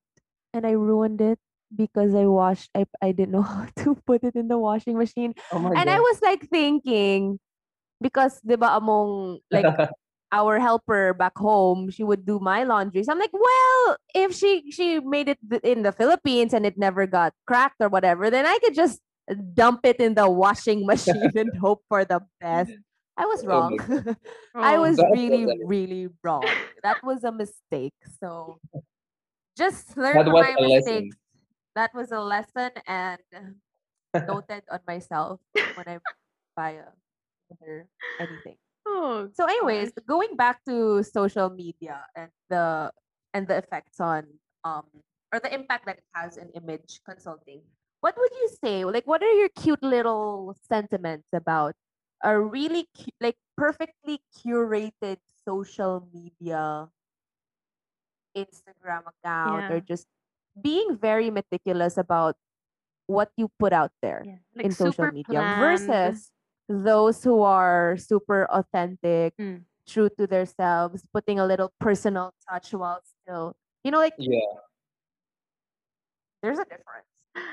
and I ruined it because I washed. I I didn't know how to put it in the washing machine, Oh my and I was like thinking because di ba among like our helper back home, she would do my laundry. So I'm like, well, if she she made it in the Philippines and it never got cracked or whatever, then I could just dump it in the washing machine and hope for the best. I was Oh wrong. my I Oh. was That really, was a really wrong. That was a mistake. So just learn that was my a lesson. mistakes. That was a lesson and noted on myself when I buy a or anything. Oh, So, anyways, gosh. going back to social media and the and the effects on um or the impact that it has in image consulting, what would you say? Like, what are your cute little sentiments about a really cu- like perfectly curated social media Instagram account or just being very meticulous about what you put out there Yeah. Like in social media planned. versus those who are super authentic, Mm. true to themselves, putting a little personal touch while still, you know, like Yeah. there's a difference.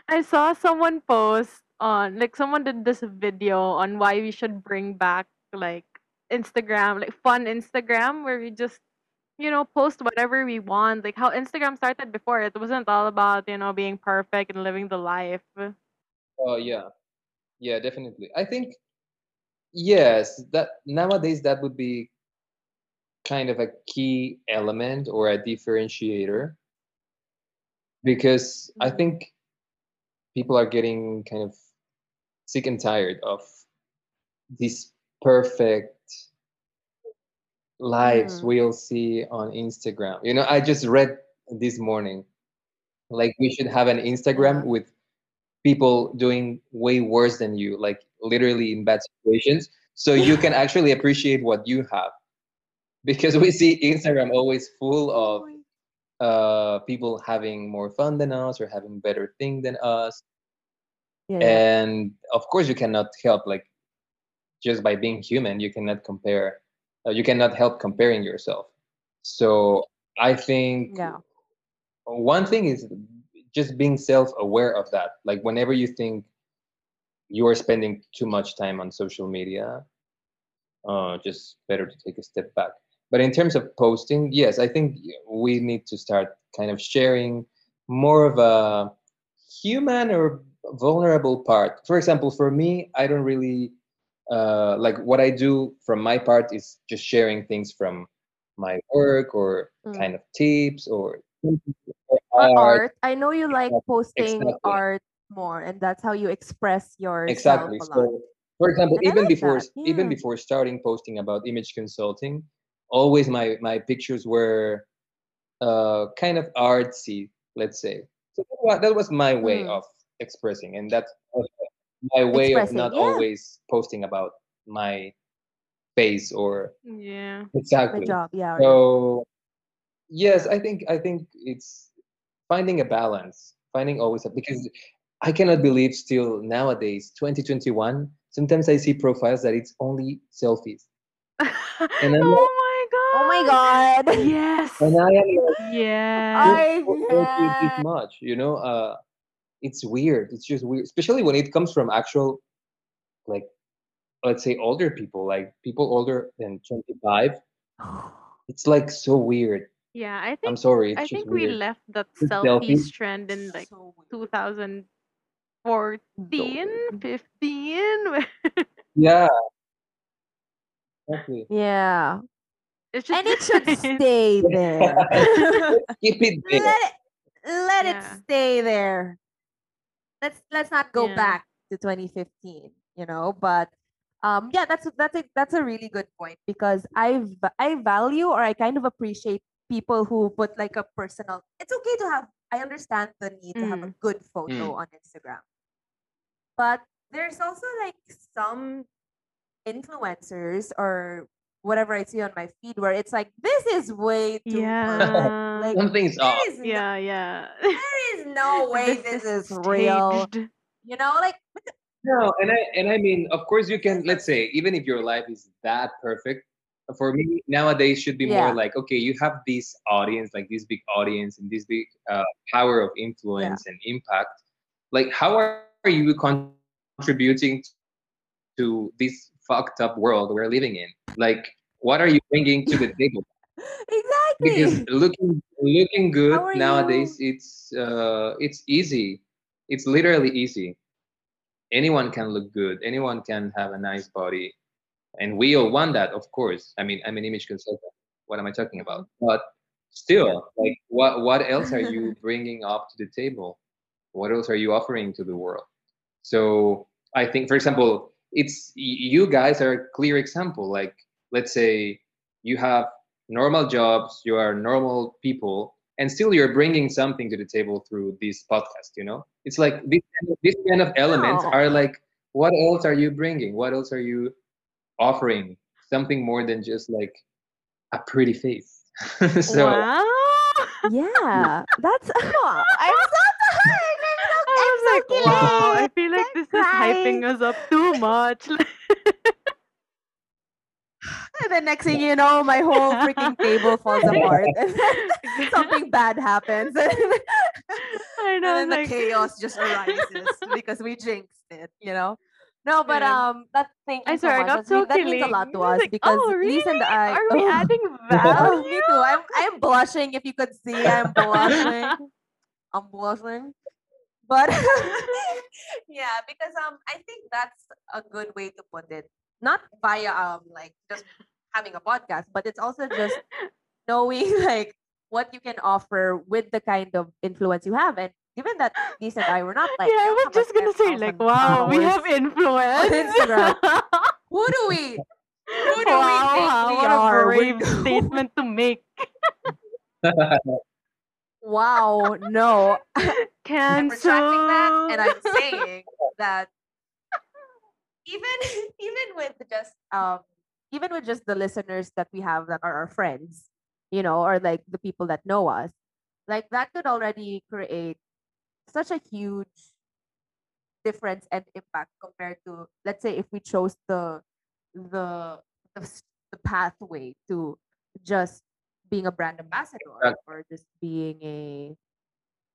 I saw someone post on like someone did this video on why we should bring back like Instagram, like fun Instagram where we just you know post whatever we want. Like how Instagram started before. It wasn't all about, you know, being perfect and living the life. Oh yeah. Yeah, definitely. I think yes, that nowadays that would be kind of a key element or a differentiator because I Mhm. think people are getting kind of sick and tired of these perfect lives Mm. we'll see on Instagram. You know, I just read this morning like we should have an Instagram with people doing way worse than you, like literally in bad situations, so you can actually appreciate what you have. Because we see Instagram always full of uh, people having more fun than us or having better thing than us, Yeah, yeah. and of course you cannot help like just by being human, you cannot compare. Uh, you cannot help comparing yourself. So I think Yeah. one thing is just being self-aware of that like whenever you think you are spending too much time on social media uh, just better to take a step back but in terms of posting yes i think we need to start kind of sharing more of a human or vulnerable part for example for me i don't really uh, like what I do from my part is just sharing things from my work or Mm. kind of tips or, or art. art. I know you like posting Exactly. art more, and that's how you express your Exactly. So, for example, And even like before that, even before starting posting about image consulting, always my my pictures were uh, kind of artsy, let's say. So that was my way Mm. of expressing, and that's my way of not yeah. always posting about my face or Yeah. Exactly. job, yeah. So yes, I think I think it's finding a balance, finding always a because I cannot believe still nowadays, 2021. Sometimes I see profiles that it's only selfies, and I'm like, oh my god. Oh my god. Yes. and I am like, Yeah. I don't don't this much, you know. Uh, it's weird. It's just weird, especially when it comes from actual, like, let's say older people, like people older than 25. It's like so weird. Yeah, I think. I'm sorry, it's I just think we left that Just selfies selfies. trend in like So 2014, So- 15. Yeah, exactly. Yeah. It's just And it should stay there. Keep it there. let it let Yeah. it stay there. Let's let's not go Yeah. back to 2015, you know, but um yeah, that's that's a that's a really good point because I've I value or I kind of appreciate people who put like a personal It's okay to have I understand the need to have a Mm. good photo on Instagram. But there's also like some influencers or whatever I see on my feed where it's like this is way too perfect. yeah. Like Something's off. is no- yeah, yeah. there is no way this, is real. You know, like No, and I and I mean, of course, you can. Let's say, even if your life is that perfect, for me nowadays should be Yeah. more like, okay, you have this audience, like this big audience and this big uh, power of influence and impact. Like, how are you contributing to this fucked up world we're living in? Like, what are you bringing to the table? exactly. because looking looking good nowadays it's uh it's easy. It's literally easy. Anyone can look good. Anyone can have a nice body. And we all want that of course. I mean i'm an image consultant. What am i talking about? But still like what what else are you bringing up to the table? What else are you offering to the world? So i think for example it's you guys are a clear example. Like let's say you have normal jobs you are normal people and still you're bringing something to the table through this podcast you know? It's like this kind of, this kind of elements are like what else are you bringing? What else are you offering? Something more than just like a pretty face. So wow. yeah, that's. Oh, I'm so tired. I'm so, Like, so wow, I feel like this is hyping us up too much. And the next thing you know, my whole freaking table falls apart, and something bad happens, and I know, then the chaos just arises because we jinxed it. You know. No, but um, that thank you I so swear, I got so that means a lot to us like, because oh, Lisa and really? I. Are we Oh. adding Oh, value? me too. I'm I'm blushing. If you could see, I'm blushing. I'm blushing. But yeah, because um, I think that's a good way to put it. Not via um, like just having a podcast, but it's also just knowing like what you can offer with the kind of influence you have. And given that Lisa and I were not like, yeah, I we was just gonna say, like, wow, we have influence. Instagram. who do we? Who do wow, we think wow, we what are? a We're brave statement to make. Wow, no. I'm Cancel. retracting that and I'm saying that even even with just um even with just the listeners that we have that are our friends, you know, or like the people that know us, like that could already create such a huge difference and impact compared to let's say if we chose the the the, the pathway to just being a brand ambassador Exactly. or just being a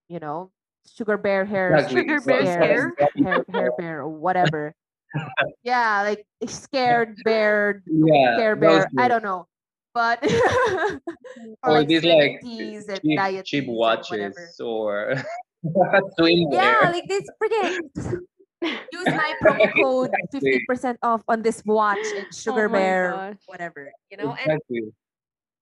you know sugar bear hair Exactly. Sugar bear so scare. hair, hair bear or whatever yeah like scared bear yeah care bear i don't know but or or like these like teas and cheap diet cheap watches whatever or swimwear yeah like this freaking use my promo code 50% off on this watch and oh sugar Oh bear gosh. whatever you know and exactly.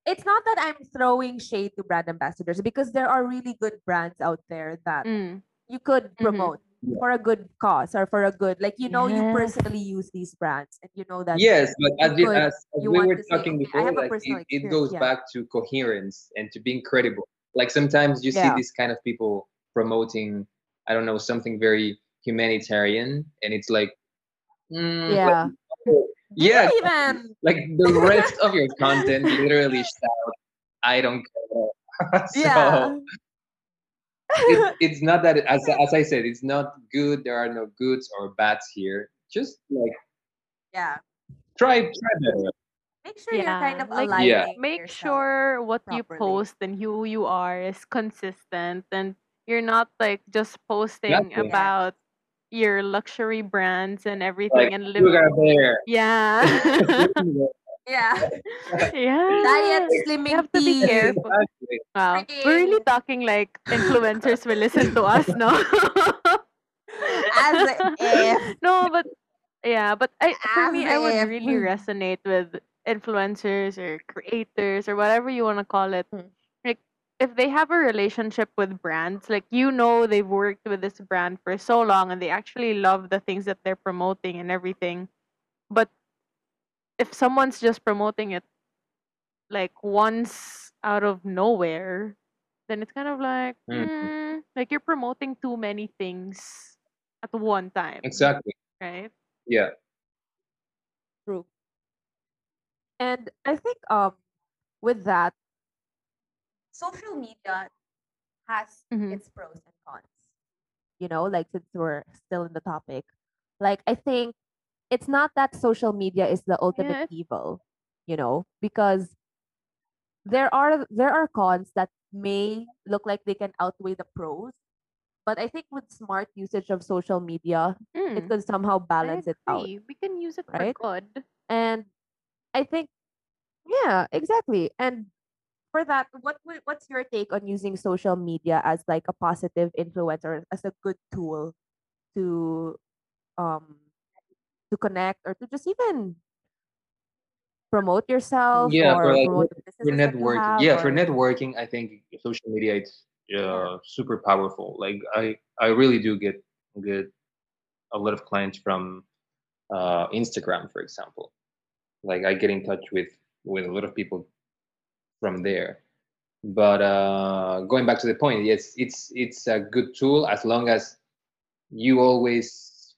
It's not that i'm throwing shade to brand ambassadors because there are really good brands out there that Mm. you could Mhm. promote Yeah. for a good cause or for a good like you know you personally use these brands and you know that Yes, but as, you you, could- as, as you we were to say, talking before, like it, it goes yeah. back to coherence and to being credible. Like sometimes you see these kind of people promoting, I don't know, something very humanitarian, and it's like, mm, yeah Do you yeah, even like the rest of your content literally shout, "I don't care." so yeah it, it's not that as as I said, it's not good. There are no goods or bads here. Just like yeah try try better. make sure you're kind Yeah, of like, aligning Yeah. Make sure what you post and who you are is consistent and you're not like just posting Exactly. about your luxury brands and everything Like and you live got there. Yeah. yeah yeah. diet You slimming have to be tea. careful. Exactly. Wow. We're really talking like influencers will listen to us, no? As if. no, but yeah, but I for As me I would really resonate with influencers or creators or whatever you want to call it. Mm. Like if they have a relationship with brands, like you know they've worked with this brand for so long and they actually love the things that they're promoting and everything. But if someone's just promoting it like once out of nowhere, then it's kind of like Mhm. mm, like you're promoting too many things at one time, Exactly. right? Yeah. True. And I think um with that, social media has Mhm. its pros and cons. You know, like since we're still in the topic, like I think it's not that social media is the ultimate evil, you know, because there are there are cons that may look like they can outweigh the pros, but I think with smart usage of social media, it Mm, could somehow balance it out. We can use it right? for good. and i think yeah exactly and for that what what's your take on using social media as like a positive influencer as a good tool to um to connect or to just even promote yourself Yeah, or for like promote for businesses that you networking. Yeah, for networking, I think social media it's uh, super powerful. Like I I really do get get a lot of clients from uh, Instagram, for example. Like I get in touch with with a lot of people from there. But uh, going back to the point, yes, it's it's a good tool as long as you always,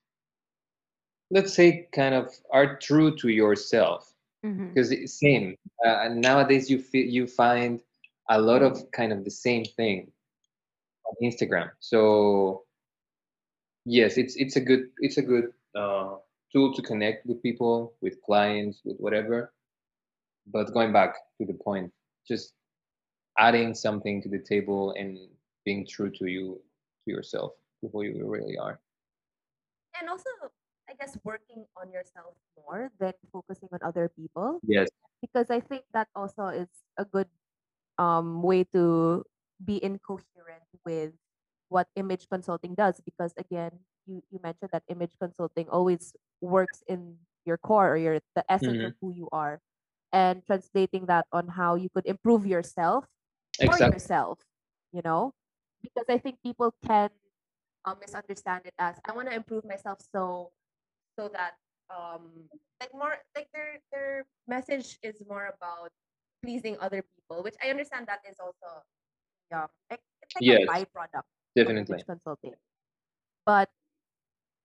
let's say, kind of are true to yourself Mhm. because it's same uh, and nowadays you feel you find a lot of kind of the same thing on instagram so yes it's it's a good it's a good uh, tool to connect with people with clients with whatever but going back to the point just adding something to the table and being true to you to yourself to who you really are. And also i guess working on yourself more than focusing on other people. Yes. Because I think that also is a good um way to be incoherent with what image consulting does. Because again you you mentioned that image consulting always works in your core or your the essence of who you are and translating that on how you could improve yourself for yourself you know? Because i think people can uh, misunderstand it as i want to improve myself so so that um like more like their their message is more about pleasing other people which i understand that is also yeah like, it's like Yes, a byproduct of definitely. Consulting. But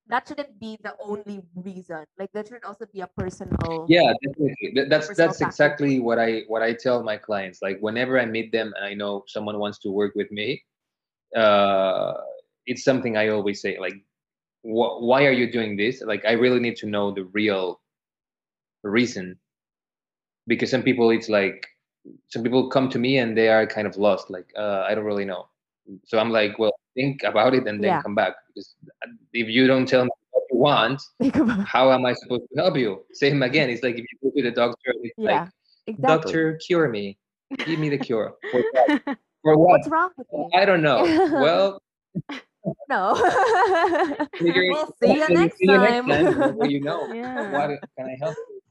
that shouldn't be the only reason. Like there should also be a personal yeah definitely. That's that's factor. exactly what i what i tell my clients. Like whenever i meet them and i know someone wants to work with me uh it's something i always say like wh- why are you doing this? Like i really need to know the real reason. Because some people it's like some people come to me and they are kind of lost like uh, i don't really know. So i'm like well think about it and then Yeah. come back because if you don't tell me what you want how am I supposed to help you? Same again. It's like if you go to the doctor, it's yeah like, exactly doctor, cure me. Give me the cure. For what? For what? what's wrong with you I don't know. Well, no. We'll see you next see you next time. time. You know. Yeah. What can I help you?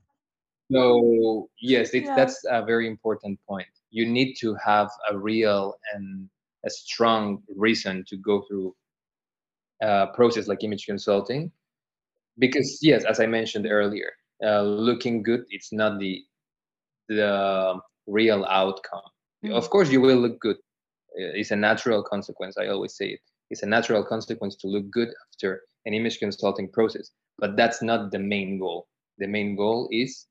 So yes, it's Yeah. that's a very important point. You need to have a real and a strong reason to go through a process like image consulting, because yes, as I mentioned earlier, uh, looking good it's not the the real outcome. Of Mm. course, you will look good. Uh, It's a natural consequence. I always say it. It's a natural consequence to look good after an image consulting process, but that's not the main goal. The main goal is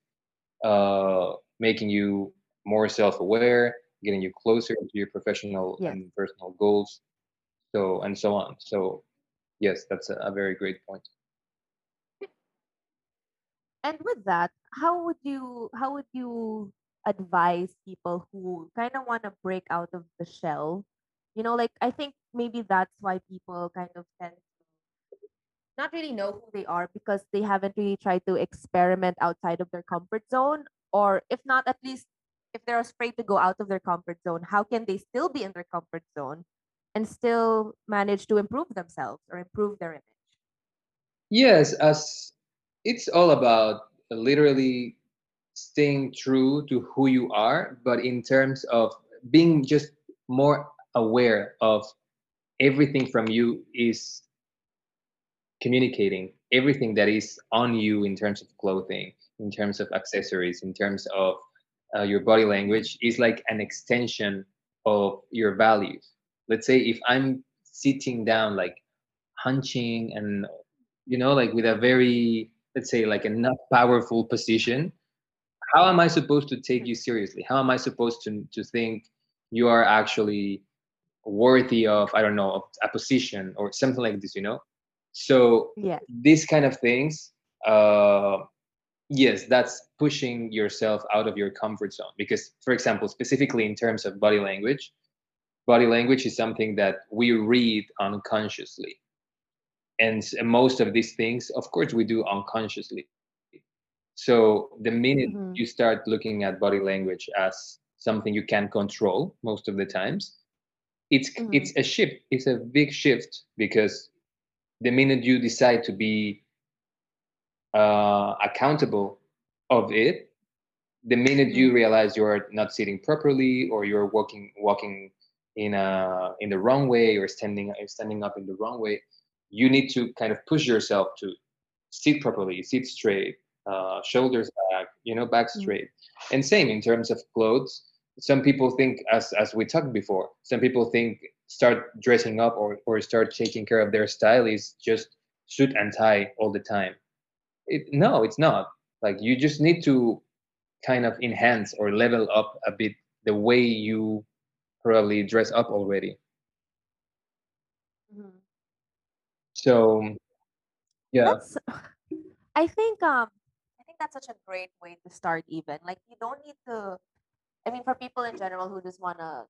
uh, making you more self-aware, getting you closer to your professional Yes. and personal goals, so and so on. So, yes, that's a, a very great point. And with that, how would you how would you advise people who kind of want to break out of the shell? You know, like I think maybe that's why people kind of tend to not really know who they are because they haven't really tried to experiment outside of their comfort zone or if not at least if they're afraid to go out of their comfort zone, how can they still be in their comfort zone and still manage to improve themselves or improve their image? Yes, as it's all about uh, literally staying true to who you are, but in terms of being just more aware of everything from you is communicating everything that is on you in terms of clothing, in terms of accessories, in terms of uh, your body language is like an extension of your values. Let's say if I'm sitting down, like hunching and you know, like with a very, let's say, like a not powerful position, how am I supposed to take you seriously? How am I supposed to to think you are actually worthy of, I don't know, a position or something like this, you know? So Yeah. these kind of things, uh, yes, that's pushing yourself out of your comfort zone. Because, for example, specifically in terms of body language, body language is something that we read unconsciously and most of these things of course we do unconsciously so the minute Mhm. you start looking at body language as something you can control most of the times it's it's a shift it's a big shift because the minute you decide to be uh, accountable of it the minute you realize you're not sitting properly or you're walking walking in a in the wrong way or standing standing up in the wrong way you need to kind of push yourself to sit properly sit straight uh, shoulders back you know back Mm. straight. And same in terms of clothes. Some people think as as we talked before some people think start dressing up or or start taking care of their style is just suit and tie all the time it, no it's not like you just need to kind of enhance or level up a bit the way you probably dress up already. Mhm. So yeah, That's I think um I think that's such a great way to start even. Like you don't need to I mean for people in general who just wanna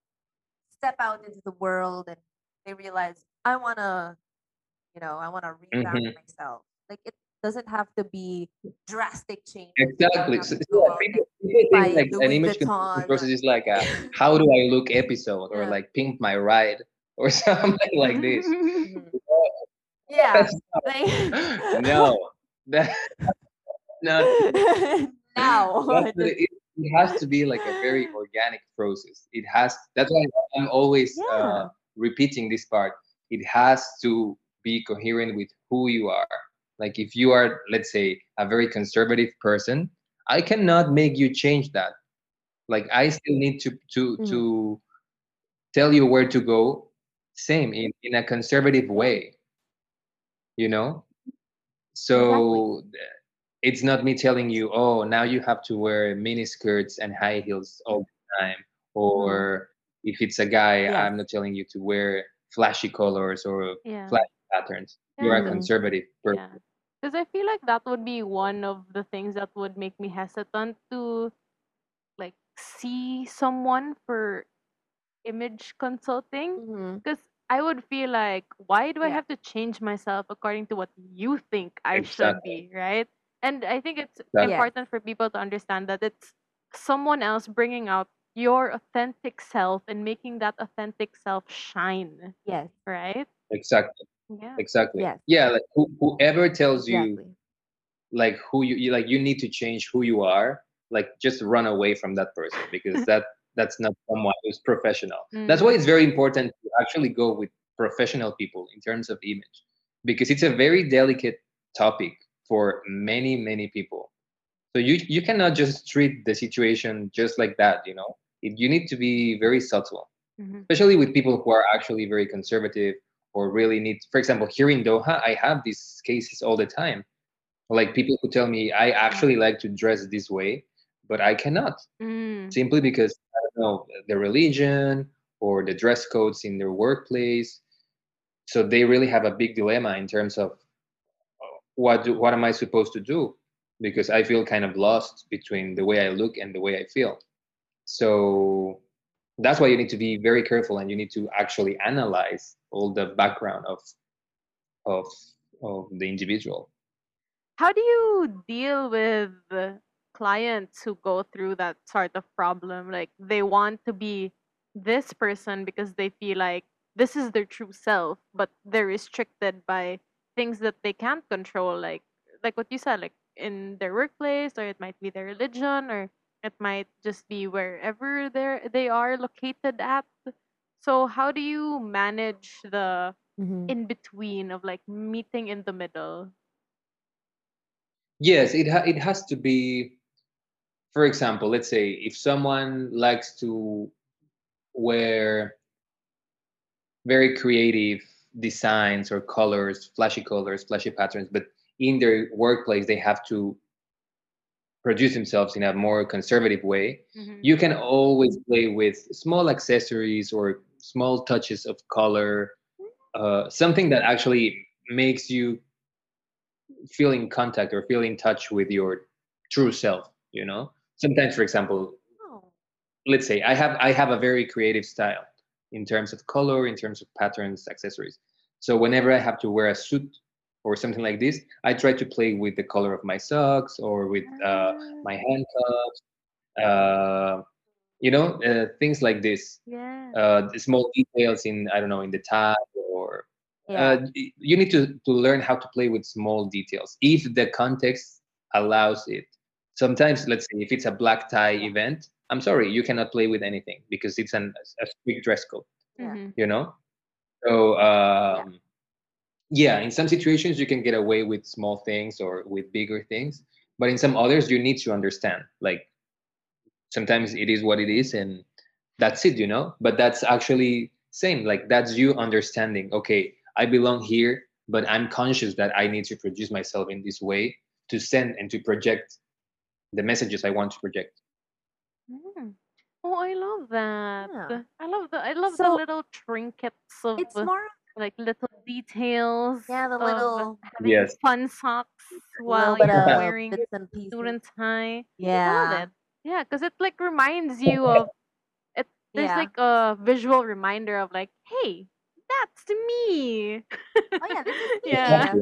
step out into the world and they realize I wanna, you know, I wanna revamp Mhm. myself. Like it doesn't have to be drastic change. exactly. So, so out people, people think like an image Vuitton. process is like a how do I look episode or Yeah. like pimp my ride or something like this. Mhm. Yeah. Like no, that not now. It, it has to be like a very organic process. It has. That's why I'm always Yeah. uh, repeating this part. It has to be coherent with who you are. Like if you are, let's say, a very conservative person, I cannot make you change that. Like I still need to to Mhm. to tell you where to go. Same in in a conservative way. You know. So th- it's not me telling you, oh, now you have to wear mini skirts and high heels all the time. Or if it's a guy, Yes. I'm not telling you to wear flashy colors or yeah. flashy patterns. You are a Mhm. conservative person. Yeah. Because I feel like that would be one of the things that would make me hesitant to like see someone for image consulting. Mm-hmm. Because I would feel like, why do I have to change myself according to what you think I should be, right? And I think it's Exactly. Important for people to understand that it's someone else bringing out your authentic self and making that authentic self shine, Yes. right? exactly Yeah. exactly Yes. yeah like who, whoever tells you Exactly. like who you, you like you need to change who you are like just run away from that person because that that's not someone who's professional that's why Mm. it's very important to actually go with professional people in terms of image because it's a very delicate topic for many many people so you you cannot just treat the situation just like that you know it, you need to be very subtle Mhm. especially with people who are actually very conservative or really need for example here in doha i have these cases all the time. Like people who tell me i actually like to dress this way but i cannot. Mm. simply because i don't know the religion or the dress codes in their workplace. So they really have a big dilemma in terms of uh, what do, what am i supposed to do? Because i feel kind of lost between the way i look and the way i feel. So that's why you need to be very careful and you need to actually analyze all the background of of of the individual How do you deal with clients who go through that sort of problem? Like they want to be this person because they feel like this is their true self, but they're restricted by things that they can't control, like like what you said, like in their workplace, or it might be their religion, or it might just be wherever they they are located at. So how do you manage the Mhm. in between of like meeting in the middle? yes it ha- it has to be for example let's say if someone likes to wear very creative designs or colors flashy colors flashy patterns but in their workplace they have to produce themselves in a more conservative way Mhm. you can always play with small accessories or small touches of color uh, something that actually makes you feel in contact or feel in touch with your true self you know? Sometimes for example Oh. let's say i have i have a very creative style in terms of color in terms of patterns accessories. So whenever i have to wear a suit or something like this i try to play with the color of my socks or with uh, Ah, my handcuffs uh, you know uh, things like this yeah. uh, the small details in i don't know in the tie or Yeah. uh, you need to, to learn how to play with small details if the context allows it sometimes let's say if it's a black tie event i'm sorry you cannot play with anything because it's an, a strict dress code Yeah. Mhm. you know so um, yeah in some situations you can get away with small things or with bigger things but in some others you need to understand like sometimes it is what it is and that's it you know but that's actually same like that's you understanding okay i belong here but i'm conscious that i need to produce myself in this way to send and to project the messages i want to project Mm. Oh, I love that. Yeah. I love the I love the little trinkets of it's more like little details yeah, the little yes fun socks while you're wearing bits and pieces. suit and tie. Yeah. Love it. Yeah, because it like reminds you of it. There's Yeah. like a visual reminder of like, hey, that's me. Oh yeah, this is me. yeah,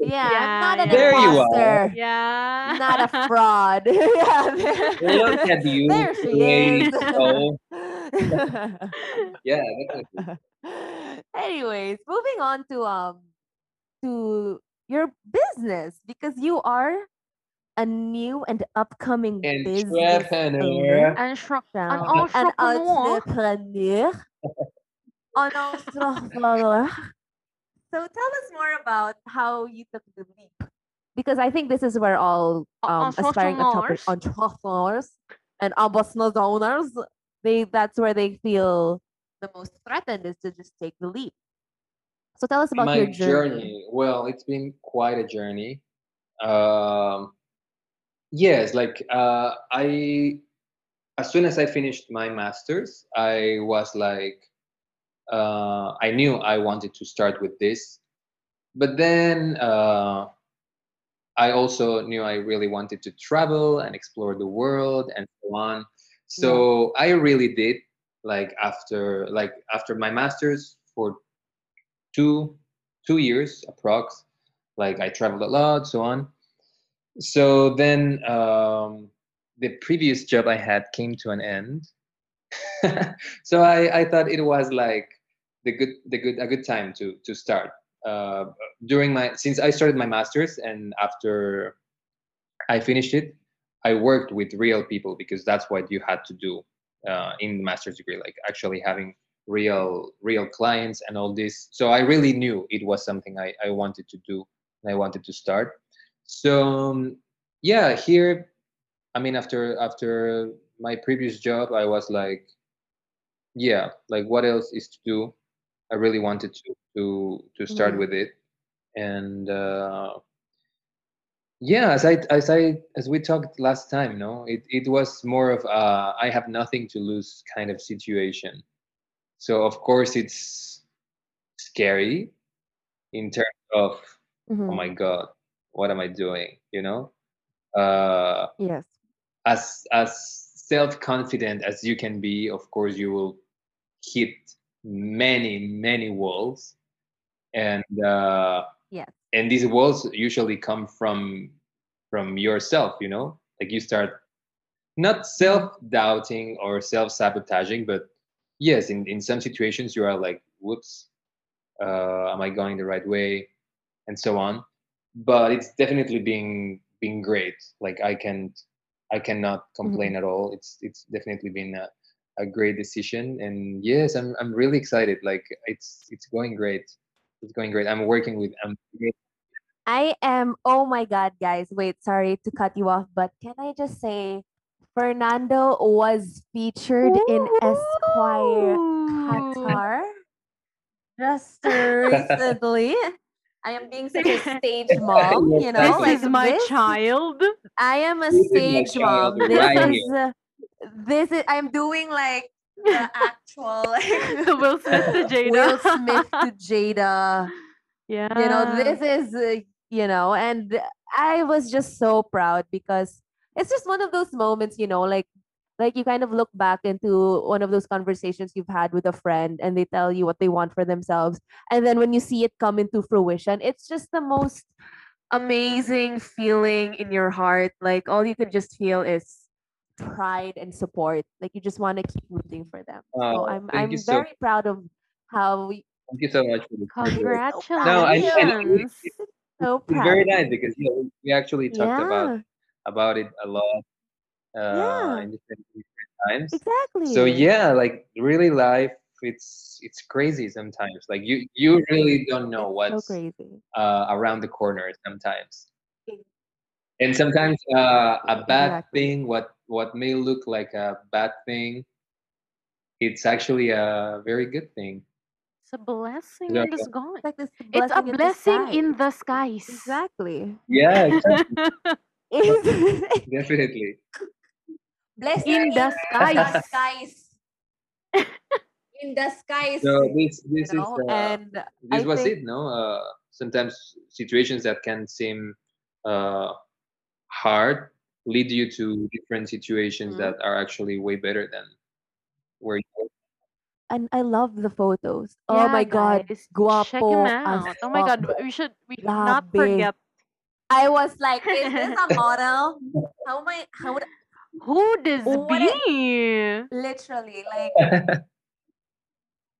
Yeah, I'm not an Yeah, There you are. imposter. yeah. Not a fraud. yeah. there- look at you There she great is. soul. yeah definitely Anyways, moving on to um to your business because you are a new and upcoming business owner. entrepreneur An, shro- an An entrepreneur. entrepreneur. An entrepreneur. So tell us more about how you took the leap. Because I think this is where all um, aspiring entrepreneurs. entrepreneurs and business owners, they that's where they feel the most threatened is to just take the leap. So tell us about my your journey. journey well it's been quite a journey um yes like uh i as soon as i finished my masters i was like uh i knew i wanted to start with this. But then uh i also knew i really wanted to travel and explore the world and so on. So i really did like after like after my masters for two two years approx like i traveled a lot so on so then um the previous job i had came to an end so I, I thought it was like the good the good a good time to to start uh, during my since I started my masters and after I finished it, I worked with real people because that's what you had to do uh, in the master's degree, like actually having real real clients and all this. So I really knew it was something I, I wanted to do and I wanted to start. So um, yeah, here, I mean, after after my previous job, I was like, yeah, like what else is to do? I really wanted to to to start Mhm. with it, and uh, yeah, as I as I as we talked last time, no, it it was more of uh, I have nothing to lose kind of situation. So of course it's scary in terms of oh Mhm. my god, what am I doing? You know, uh, Yes. as as self confident as you can be, of course you will hit many many walls and uh, Yes. and these walls usually come from from yourself you know like you start not Mhm. self-doubting or self-sabotaging but yes in, in some situations you are like whoops uh, am i going the right way and so on but it's definitely being being great like i can't i cannot complain Mhm. at all it's it's definitely been a, a great decision and yes i'm i'm really excited like it's it's going great it's going great i'm working with i'm I am. Oh my God, guys! Wait, sorry to cut you off, but can I just say, Fernando was featured in Esquire Ooh. Qatar just recently. I am being such a stage mom, you know, This like is my this. child. I am a This stage child mom. This right is uh, this is I'm doing like the actual like the Will Smith to Jada. Will Smith to Jada. yeah. You know, this is uh, you know, and I was just so proud because it's just one of those moments, you know, like like you kind of look back into one of those conversations you've had with a friend and they tell you what they want for themselves and then when you see it come into fruition it's just the most amazing feeling in your heart. Like all you can just feel is pride and support. Like you just want to keep rooting for them. So i'm i'm you so very proud of how we thank you so much for this feedback. No, I- I- Congratulations. so It's proud very of nice because you know, we actually talked about about it a lot uh, Yeah. in different, different times. exactly So yeah, like really life, it's it's crazy sometimes. Like you you really don't know it's so crazy uh, around the corner sometimes, and sometimes uh, a bad Exactly. thing, what what may look like a bad thing, it's actually a very good thing. It's a blessing Yeah. in disguise. it's like this It's a blessing in blessing disguise. in the skies. exactly Yeah, exactly. Definitely. blessing In the skies. skies in the skies So this this you is uh, and this I was think it no uh, sometimes situations that can seem uh, hard lead you to different situations Mhm. that are actually way better than where you and I love the photos. oh yeah, my god, guys, check him out. Oh my god, we should we should not Grabe. forget I was like, is this a model? How am I? How would who this What be. literally like?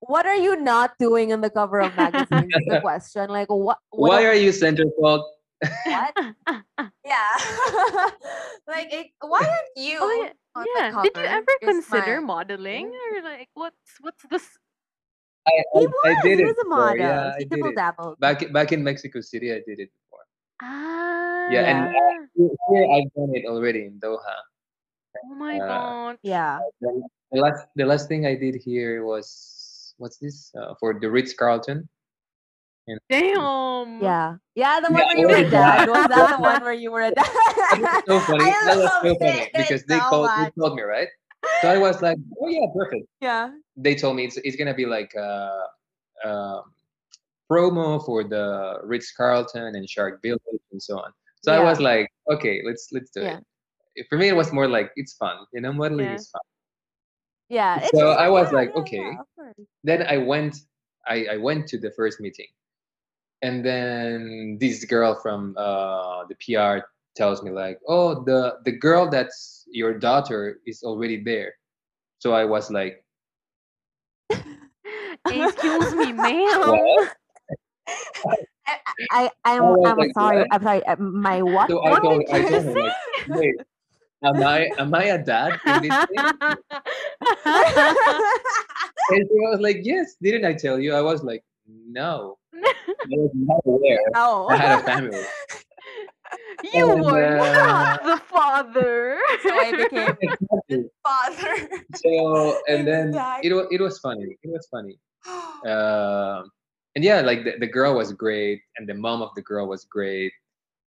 What are you not doing on the cover of magazines? is the question. Like, what? what why am- are you centerfold What? Yeah. like, it, why aren't you? oh yeah, on the yeah. Did you cover? ever Is consider my- modeling or like what's what's this? I, He I, was. I did he it was a before. model. yeah I he did it dabbled. back back in Mexico City I did it before Ah, Yeah, and, here here I've done it already in Doha oh my uh, god. Yeah. the, the last the last thing I did here was what's this uh, for the Ritz Carlton Damn. Yeah. Yeah, the one Yeah, where you were a dad. Was that the one where you were a dad? That was so funny. That was so funny because they so called much. they told me right. So I was like, oh yeah, perfect. Yeah. They told me it's it's gonna be like a, um promo for the Ritz Carlton and Sharq Village and so on. So I was like, okay, let's let's do Yeah. it. For me, it was more like it's fun, you know, modeling Yeah. is fun. Yeah. So I was yeah, like, yeah, okay. Then I went, I I went to the first meeting, and then this girl from uh, the PR tells me like, oh, the the girl that's your daughter is already there. So I was like, Excuse me, ma'am. I, I I'm I'm like, sorry. what? I'm sorry. uh, My what? So I What told I told her like, wait, am I am I a dad in this thing? And she was like, yes. Didn't I tell you? I was like, no. I was not aware. no. I had a family. you And, were uh, not the father. so I became Exactly. father. So and then Exactly. it was it was funny. It was funny. Um, and yeah, like the, the girl was great, and the mom of the girl was great,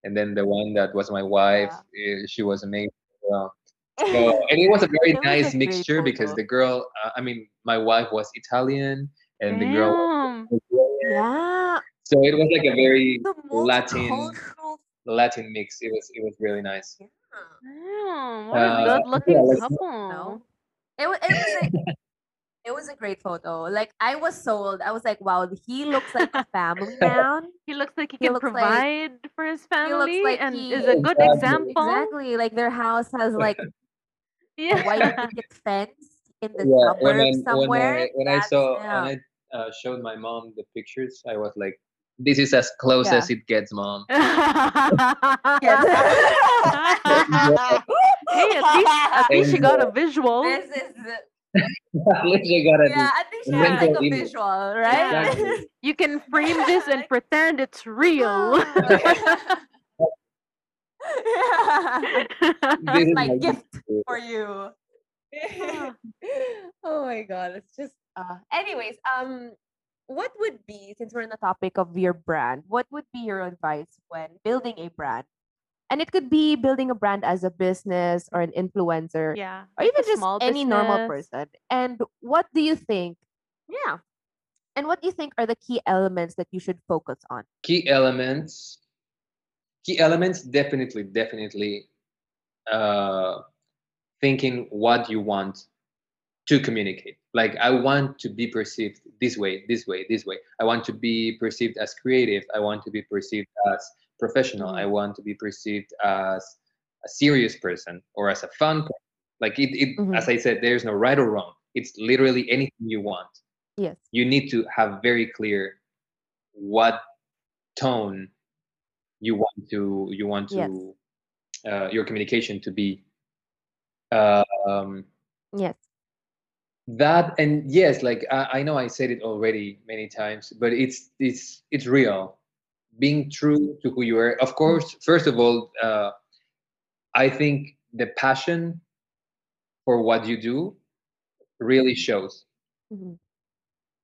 and then the one that was my wife, eh, she was amazing. As well. So, and it was a very It was a nice mixture because the girl, uh, I mean, my wife was Italian, and the girl was yeah. So it was like a very Latin multicultural. Latin mix. It was it was really nice. Yeah. Damn. What Uh, a good looking yeah, couple. No. It was. It was. A, it was a great photo. Like I was sold. I was like, wow, he looks like a family man. He looks like he He can looks like- provide for his he looks family like and he- is a good Exactly. example. Exactly. Like their house has like a Yeah. white picket fence in the Yeah, when I suburbs somewhere. when I when I saw him. when I uh, showed my mom the pictures, I was like, "This is as close Yeah. as it gets, mom." hey, at least at least you got a visual. This is the, At least I got it. yeah. I think she the has like a image. visual, right? Exactly. You can frame this and pretend it's real. yeah. This That's is my my gift gift. for you. Oh my god, it's just uh anyways, um what would be since we're on the topic of your brand, what would be your advice when building a brand? And it could be building a brand as a business or an influencer yeah. or even just small any normal person. And what do you think? Yeah. And what do you think are the key elements that you should focus on? Key elements. Key elements. Definitely, definitely. Uh, thinking what you want to communicate. Like I want to be perceived this way, this way, this way. I want to be perceived as creative. I want to be perceived as professional. I want to be perceived as a serious person or as a fun person. Like it, it Mhm. as I said, there's no right or wrong. It's literally anything you want. Yes. You need to have very clear what tone you want to you want to Yes. uh, your communication to be. Um, Yes. that and yes like I, I know i said it already many times but it's it's it's real being true to who you are. Of course first of all uh, i think the passion for what you do really shows. Mhm.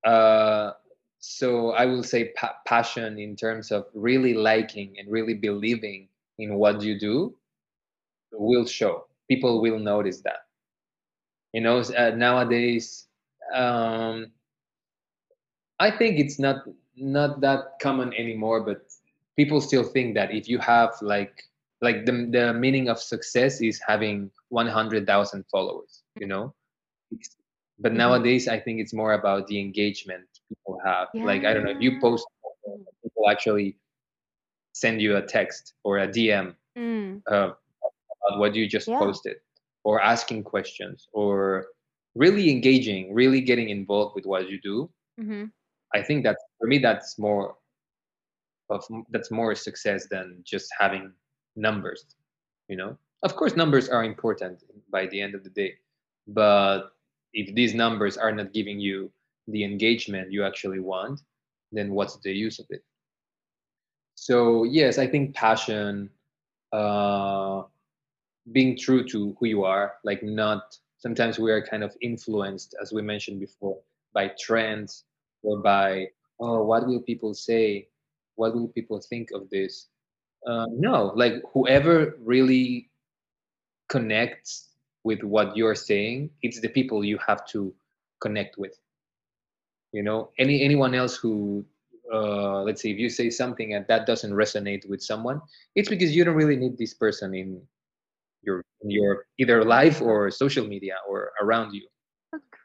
uh, so i will say pa- passion in terms of really liking and really believing in what you do will show. People will notice that. You know uh, nowadays um i think it's not not that common anymore but people still think that if you have like like the, the meaning of success is having 100000 followers you know but Mhm. nowadays i think it's more about the engagement people have like i don't know if you post people actually send you a text or a dm Mm. uh, about what you just Yeah. posted or asking questions or really engaging really getting involved with what you do hmm i think that for me that's more of that's more success than just having numbers you know? Of course numbers are important by the end of the day but if these numbers are not giving you the engagement you actually want then what's the use of it? So yes i think passion uh being true to who you are like not sometimes we are kind of influenced as we mentioned before by trends or by oh what will people say? What will people think of this? Uh, no like whoever really connects with what you're saying it's the people you have to connect with. You know any anyone else who uh, let's say if you say something and that doesn't resonate with someone it's because you don't really need this person in your in your either life or social media or around you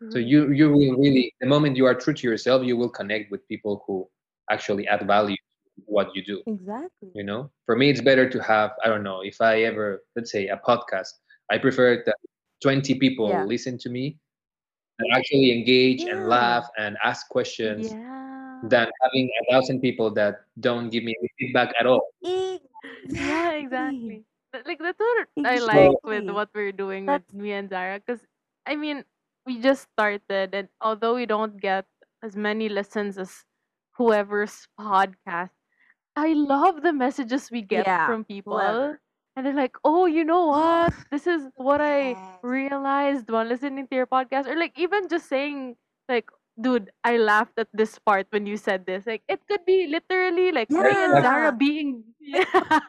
so you you will really the moment you are true to yourself you will connect with people who actually add value to what you do Exactly. you know for me it's better to have i don't know if i ever let's say a podcast i prefer that 20 people Yeah. listen to me that actually engage and laugh and ask questions Yeah. than having a thousand people that don't give me any feedback at all. Yeah, exactly. Like that's what I like with what we're doing That's with me and Zara. Because I mean, we just started, and although we don't get as many listens as whoever's podcast, I love the messages we get yeah, from people. whoever. And they're like, oh, you know what? This is what I Yes. realized while listening to your podcast. Or like even just saying, like, dude, I laughed at this part when you said this. Like it could be literally like me and Zara Yeah.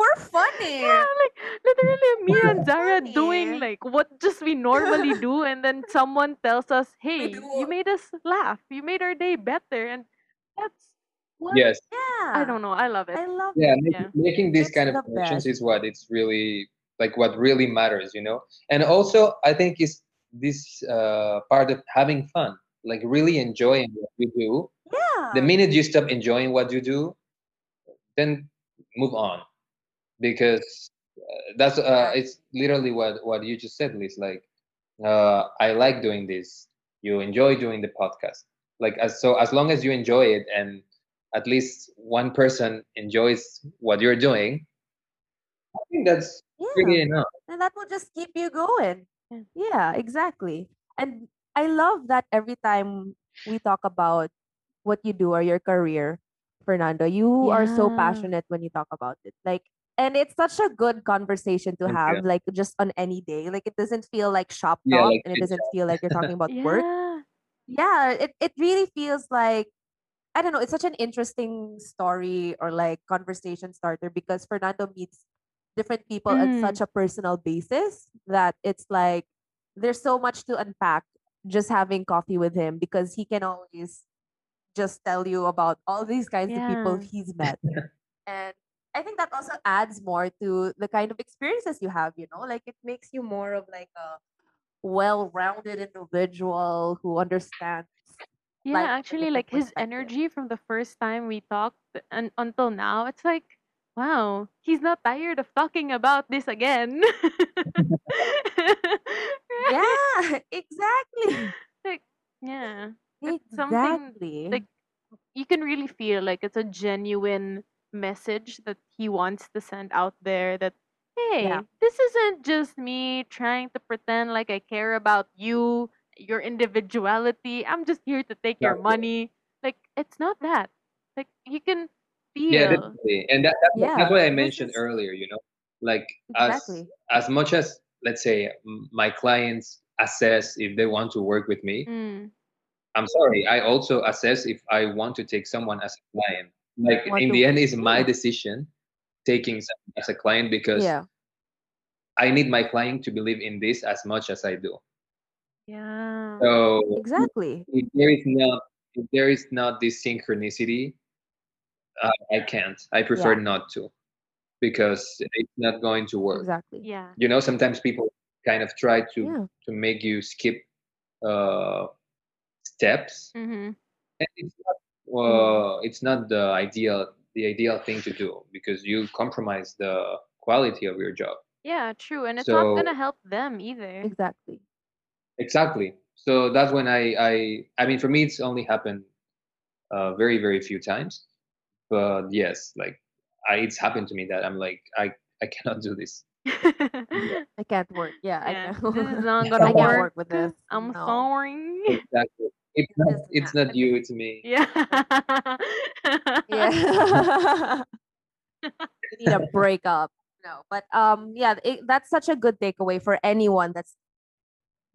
Being We're funny. yeah, like literally me We're and Zara doing like what just we normally do, and then someone tells us, "Hey, you made us laugh. You made our day better," and that's what Yes. Yeah. I don't know. I love it. I love Yeah, it. making, Yeah. making these It's kind of connections best. is what it's really like what really matters, you know. And also, I think is this uh, part of having fun, like really enjoying what you do. Yeah. The minute you stop enjoying what you do, then move on, because uh, that's uh, it's literally what what you just said, Liz. Like, uh, I like doing this. You enjoy doing the podcast. Like, as so as long as you enjoy it and at least one person enjoys what you're doing, I think that's Yeah. really enough. and that will just keep you going. Yeah. Yeah, exactly. And I love that every time we talk about what you do or your career, Fernando, you are so passionate when you talk about it. Like, and it's such a good conversation to have, you. like just on any day. Like, it doesn't feel like shop Yeah, talk, like and it doesn't feel like you're talking about work. Yeah. Yeah, it it really feels like I don't know. It's such an interesting story or like conversation starter because Fernando meets different people on Mm. such a personal basis that it's like there's so much to unpack just having coffee with him because he can always just tell you about all these kinds of people he's met. and I think that also adds more to the kind of experiences you have, you know? Like it makes you more of like a well-rounded individual who understands Yeah, actually, like his energy from the first time we talked and until now, it's like, wow, he's not tired of talking about this again. Yeah, exactly. Like, yeah. It's something Exactly. like you can really feel like it's a genuine message that he wants to send out there that hey Yeah. this isn't just me trying to pretend like i care about you your individuality i'm just here to take your money like it's not that like you can be, Yeah, definitely. And that, that's, what- Yeah, that's what I mentioned is- earlier. You know, like as Exactly. as much as let's say my clients assess if they want to work with me, Mm, I'm sorry. I also assess if I want to take someone as a client. Like Want in the end, it's my decision taking as a client because Yeah. I need my client to believe in this as much as I do. yeah So Exactly. if there is not if there is not this synchronicity, uh, I can't. I prefer Yeah. not to because it's not going to work. Exactly. yeah You know, sometimes people kind of try to Yeah. to make you skip uh, steps, hmm and it's not Mm-hmm. uh, it's not the ideal the ideal thing to do because you compromise the quality of your job. yeah true and it's not gonna help them either Exactly. Exactly. So that's when I I I mean for me it's only happened uh, very very few times, but yes, like I, it's happened to me that I'm like I I cannot do this. I can't work. Yeah, yeah, I know. this is not gonna can't work. work with this. I'm No. sorry. Exactly. It's not doesn't it's not you. It's me. Yeah. Yeah. you need a breakup. No, but um, yeah, it, that's such a good takeaway for anyone that's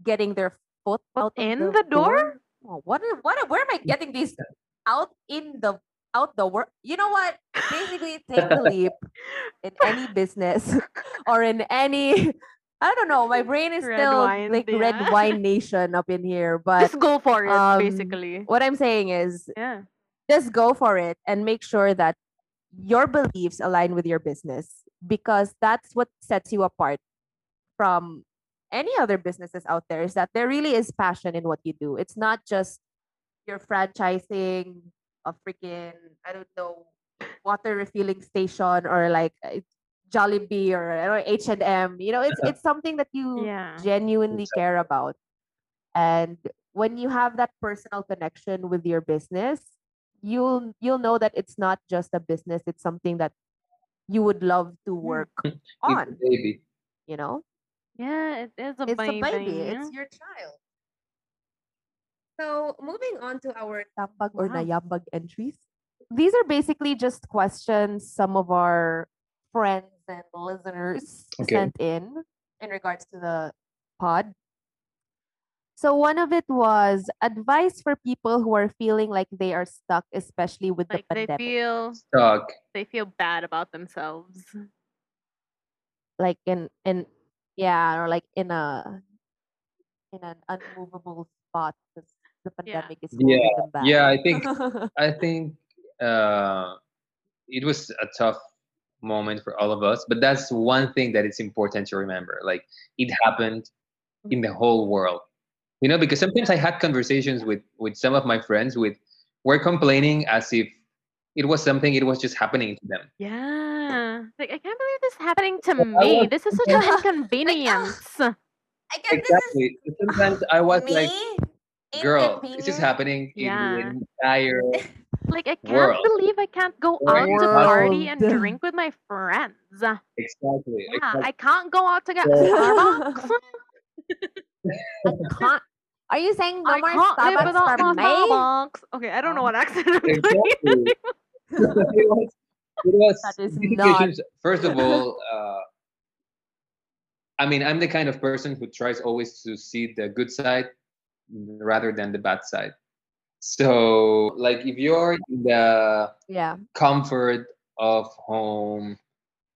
getting their foot out in the, the door? Oh, what? What? Where am I getting these out in the out the work? You know what? Basically, take the leap in any business or in any. I don't know. My brain is Red still wine, like yeah. red wine nation up in here, but Just go for it, um, basically. what I'm saying is Yeah. just go for it and make sure that your beliefs align with your business because that's what sets you apart from any other businesses out there is that there really is passion in what you do. It's not just you're franchising a freaking I don't know water refilling station or like Jollibee or or H and M. You know, it's it's something that you Yeah. genuinely Exactly. care about. And when you have that personal connection with your business, you'll you'll know that it's not just a business, it's something that you would love to hmm. work It's on, a baby. you know? yeah, it is a It's a baby. baby, it's your child. So, moving on to our tambag or Wow. nayambag entries. These are basically just questions some of our friends and listeners Okay. sent in in regards to the pod. So one of it was advice for people who are feeling like they are stuck, especially with Like the they pandemic. feel Stuck. they feel bad about themselves. like in in yeah, or like in a in an unmovable spot because the Yeah. pandemic is holding Yeah, them back. yeah, I think I think uh, it was a tough moment for all of us, but that's one thing that it's important to remember. Like it happened in the whole world, you know, because sometimes I had conversations with with some of my friends with were complaining as if it was something it was just happening to them. Yeah. Like I can't believe this is happening to I me. was- This is such an inconvenience. I guess Exactly. So Sometimes I was like, "Girl, this is happening Yeah. in the entire Like I can't World. believe I can't go World. out to party and drink with my friends. Yeah, exactly. exactly. I can't go out to get So- Starbucks. I can't. Are you saying no I more can't live Starbucks without for my me? Starbucks. Okay, I don't know Oh. what accent I'm doing. exactly. it was, it was That is not- First of all, uh, I mean, I'm the kind of person who tries always to see the good side rather than the bad side. So, like, if you're in the Yeah. comfort of home,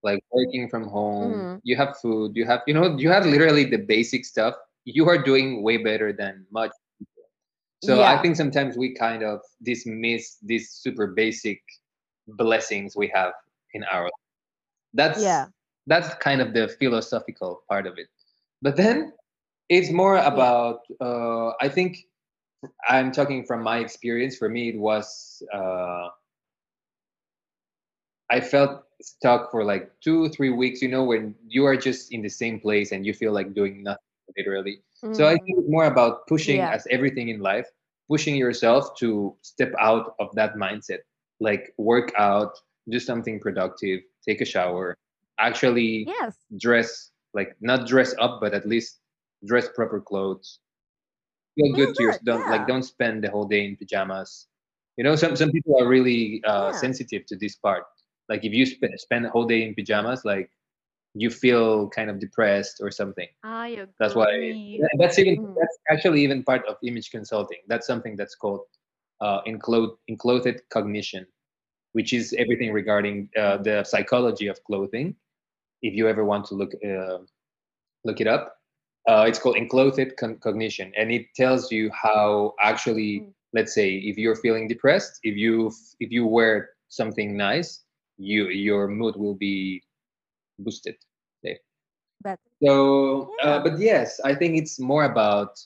like working from home, Mhm. you have food, you have, you know, you have literally the basic stuff. You are doing way better than much people. So I think sometimes we kind of dismiss these super basic blessings we have in our life. That's Yeah. that's kind of the philosophical part of it. But then it's more about uh, I think I'm talking from my experience. For me, it was uh, I felt stuck for like two, three weeks. You know, when you are just in the same place and you feel like doing nothing, literally. So I Mm. think it's more about pushing, Yeah. as everything in life, pushing yourself to step out of that mindset. Like work out, do something productive, take a shower, actually Yes. dress like not dress up, but at least dress proper clothes. Feel good to your don't like don't spend the whole day in pajamas. You know, some some people are really uh, Yeah. sensitive to this part. Like if you spend spend the whole day in pajamas, like you feel kind of depressed or something. I agree. That's why that's even Mm. that's actually even part of image consulting. That's something that's called uh, enclothed enclothed cognition, which is everything regarding uh, the psychology of clothing. If you ever want to look uh, look it up, uh, it's called enclothed con- cognition, and it tells you how actually, Mm. let's say, if you're feeling depressed, if you if you wear something nice, you your mood will be boosted. Okay, But So, Yeah. uh, but yes, I think it's more about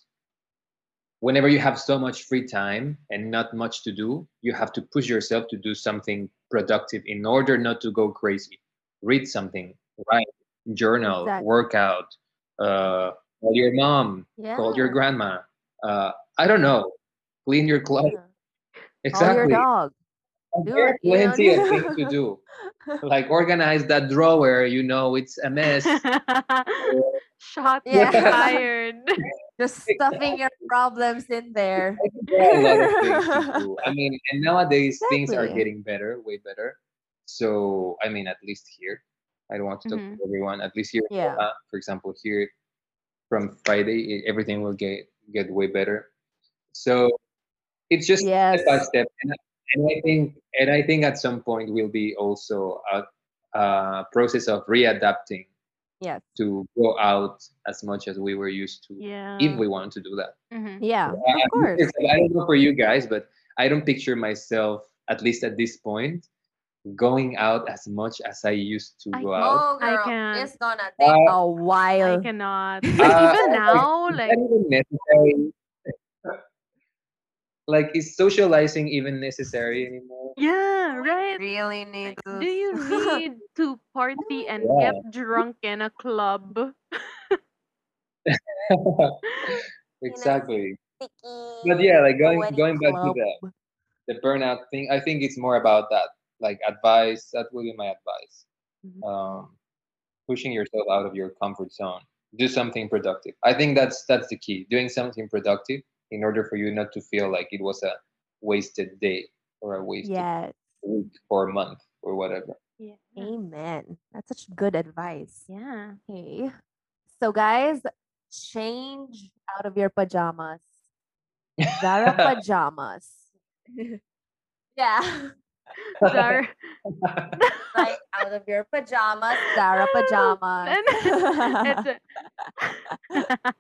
whenever you have so much free time and not much to do, you have to push yourself to do something productive in order not to go crazy. Read something, write, journal, Exactly. work out, uh, call your mom, yeah. call your grandma. Uh, I don't know, clean your clothes. yeah. Call your dog. do There are it, you know? plenty of things to do. Like organize that drawer. You know, it's a mess. Shots Yeah. fired. Just stuffing your problems in there. I think there are a lot of things to do. I mean, and nowadays things are getting better, way better. So, I mean, at least here, I don't want to talk Mhm. to everyone. At least here, Yeah. For example, here from Friday, i- everything will get get way better. So it's just Yes. step by step, and, I- and I think and I think at some point will be also a, a process of readapting Yes. to go out as much as we were used to, Yeah. if we want to do that. Mhm. Yeah. I- Of course. I don't know for you guys, but I don't picture myself, at least at this point, going out as much as I used to I go know. out. Oh, I can't. it's gonna take take Uh, a while. I cannot. Uh, Even like, now, is like that even necessary? like, is socializing even necessary anymore? yeah, right. really need Like, to. do you need to party and Yeah. get drunk in a club? exactly. But yeah, like going going back to the the burnout thing, I think it's more about that. Like advice, that will be my advice. Mhm. Um, pushing yourself out of your comfort zone. Do something productive. I think that's that's the key. Doing something productive in order for you not to feel like it was a wasted day or a wasted Yes. week or month or whatever. Yeah. Amen. That's such good advice. Yeah. Okay. So guys, change out of your pajamas. Zara pajamas. yeah. Zara. Right out of your pajamas, Zara pajamas. It's a-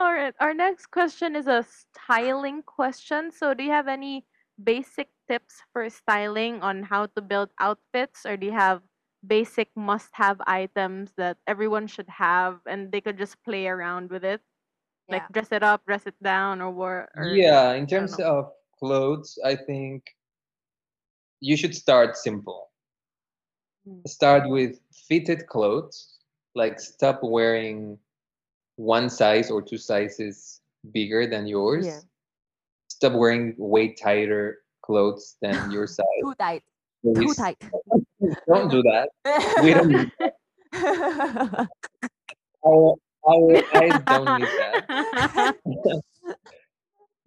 All right. Our next question is a styling question. So, do you have any basic tips for styling on how to build outfits, or do you have basic must-have items that everyone should have, and they could just play around with it, like dress it up, dress it down, or what? Or yeah, in terms of clothes, I think you should start simple. Mm. Start with fitted clothes. Like stop wearing one size or two sizes bigger than yours. Yeah. Stop wearing way tighter clothes than your size. Too tight. Too tight. Don't do that. We don't need our, our eyes don't need that.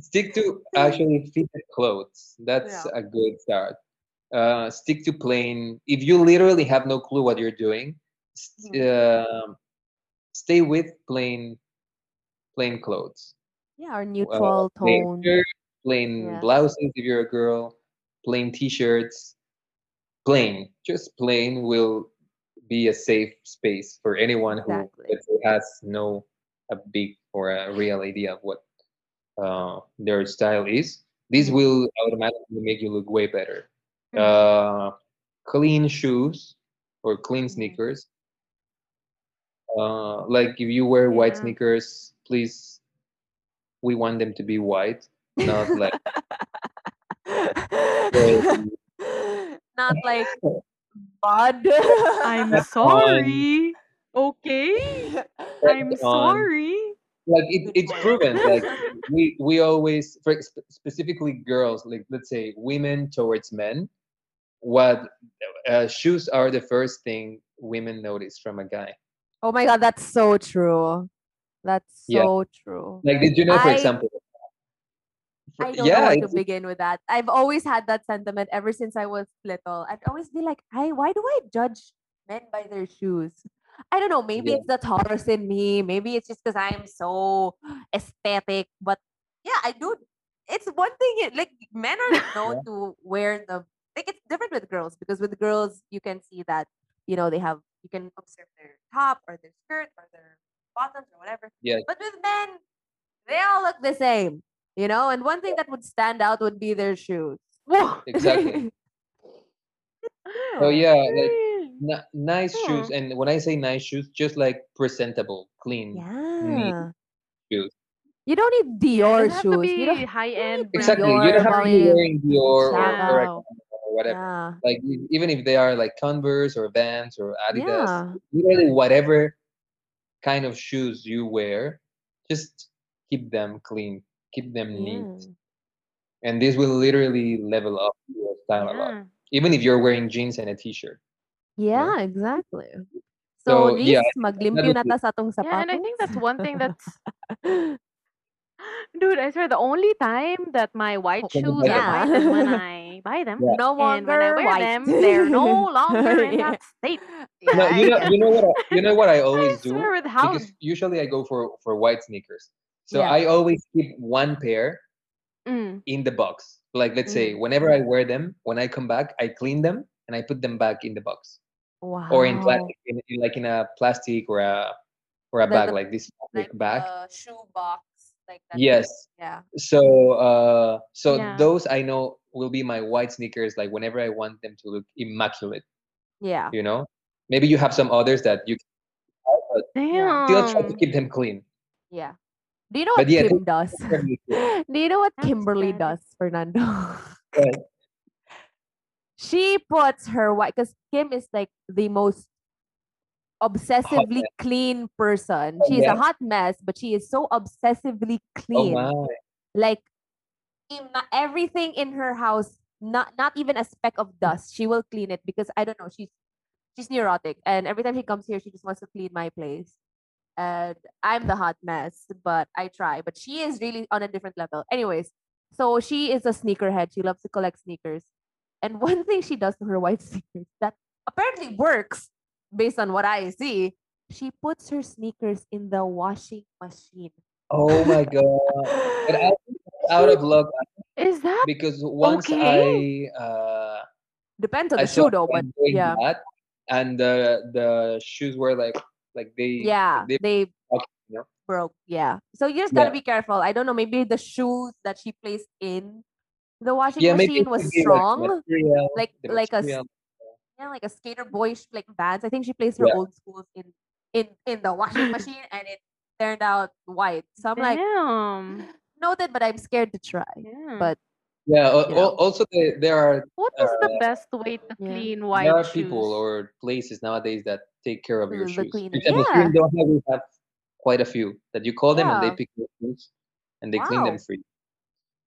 stick to actually fitted clothes. That's Yeah. a good start. Uh, stick to plain. If you literally have no clue what you're doing, st- um, stay with plain, plain clothes. yeah, or Uh, neutral plain tone. shirt, plain Yeah. blouses if you're a girl, plain t-shirts. Plain, just plain will be a safe space for anyone who Exactly. let's has no a big or a real idea of what uh, their style is. This Mhm. will automatically make you look way better. Uh, clean shoes or clean sneakers. Uh, like if you wear white Yeah. sneakers, please, we want them to be white, not like Not like bud. I'm That's sorry. Okay. I'm on. sorry. like it, it's proven like we we always for specifically girls like let's say women towards men what uh, shoes are the first thing women notice from a guy Oh my god, that's so true. That's Yeah. so true. like did you know for I- example for- I don't yeah know where to begin with that. I've always had that sentiment ever since I was little. I'd always be like, I why do I judge men by their shoes? I don't know. Maybe Yeah. it's the Taurus in me. Maybe it's just because I'm so aesthetic. But yeah, I do. It's one thing. Like men are known to wear the like. It's different with girls because with girls you can see that you know they have you can observe their top or their skirt or their bottoms or whatever. Yes. But with men, they all look the same. You know, and one thing that would stand out would be their shoes. Exactly Oh, so yeah like n- nice shoes and when i say nice shoes just like presentable clean yeah. shoes. You don't need It Dior doesn't have to shoes. be You don't, high end. exactly Dior, you don't have to be Balmain, wearing dior or, Chanel. or whatever yeah. like even if they are like converse or vans or adidas Yeah. literally whatever kind of shoes you wear just keep them clean keep them Yeah. neat and this will literally level up your style a lot even if you're wearing jeans and a t-shirt Yeah, exactly. So, So, yeah, maglimpyo would na be- ta sa atong sapatos. Yeah, and I think that's one thing that's Dude, I swear the only time that my white shoes buy are white is when I buy them. Yeah. no And when I wear white. them, they're no longer in Yeah. that state. no, you know you know what I, you know what I I always do with how because usually I go for for white sneakers so Yeah. I always keep one pair Mm, in the box like let's say whenever I wear them when I come back I clean them and I put them back in the box Wow. or in plastic in, in like in a plastic or a or a The- bag the- like this Like plastic bag the shoe box. Like that. yes Yeah. so uh so Yeah. those i know will be my white sneakers like whenever i want them to look immaculate Yeah. you know maybe you have some others that you damn. still try to keep them clean Yeah. Do you know what But yeah, Kim does? Do you know what That's Kimberly bad. does, Fernando? Right. she puts her white because Kim is like the most obsessively clean person. Oh, She is yeah? a hot mess, but she is so obsessively Oh clean. my. Like everything in her house, not not even a speck of dust, she will clean it because I don't know, she's she's neurotic, and every time she comes here, she just wants to clean my place. And I'm the hot mess, but I try. But she is really on a different level. Anyways, so she is a sneakerhead. She loves to collect sneakers. And one thing she does to her white sneakers that apparently works based on what I see, she puts her sneakers in the washing machine. Oh my god. But I out of luck Is that because once Okay. I uh Depends on I the shoe though, but yeah. that, and the the shoes were like like they Yeah, they they broke, you know? broke. Yeah. So you just gotta Yeah. be careful. I don't know, maybe the shoes that she placed in the washing yeah machine was could be like strong. material, Like like a material. Yeah, like a skater boyish like Vans. I think she placed her Yeah. old schools in in in the washing machine and it turned out white. So I'm like damn? noted, but I'm scared to try. Yeah. But Yeah. al- you know. Also, there there are what is the uh, best way to yeah. clean white there are shoes? people or places nowadays that take care of your The- the shoes. cleaning. For example, here in Yeah. We have quite a few that you call them and they pick your shoes and they clean them Wow. for you.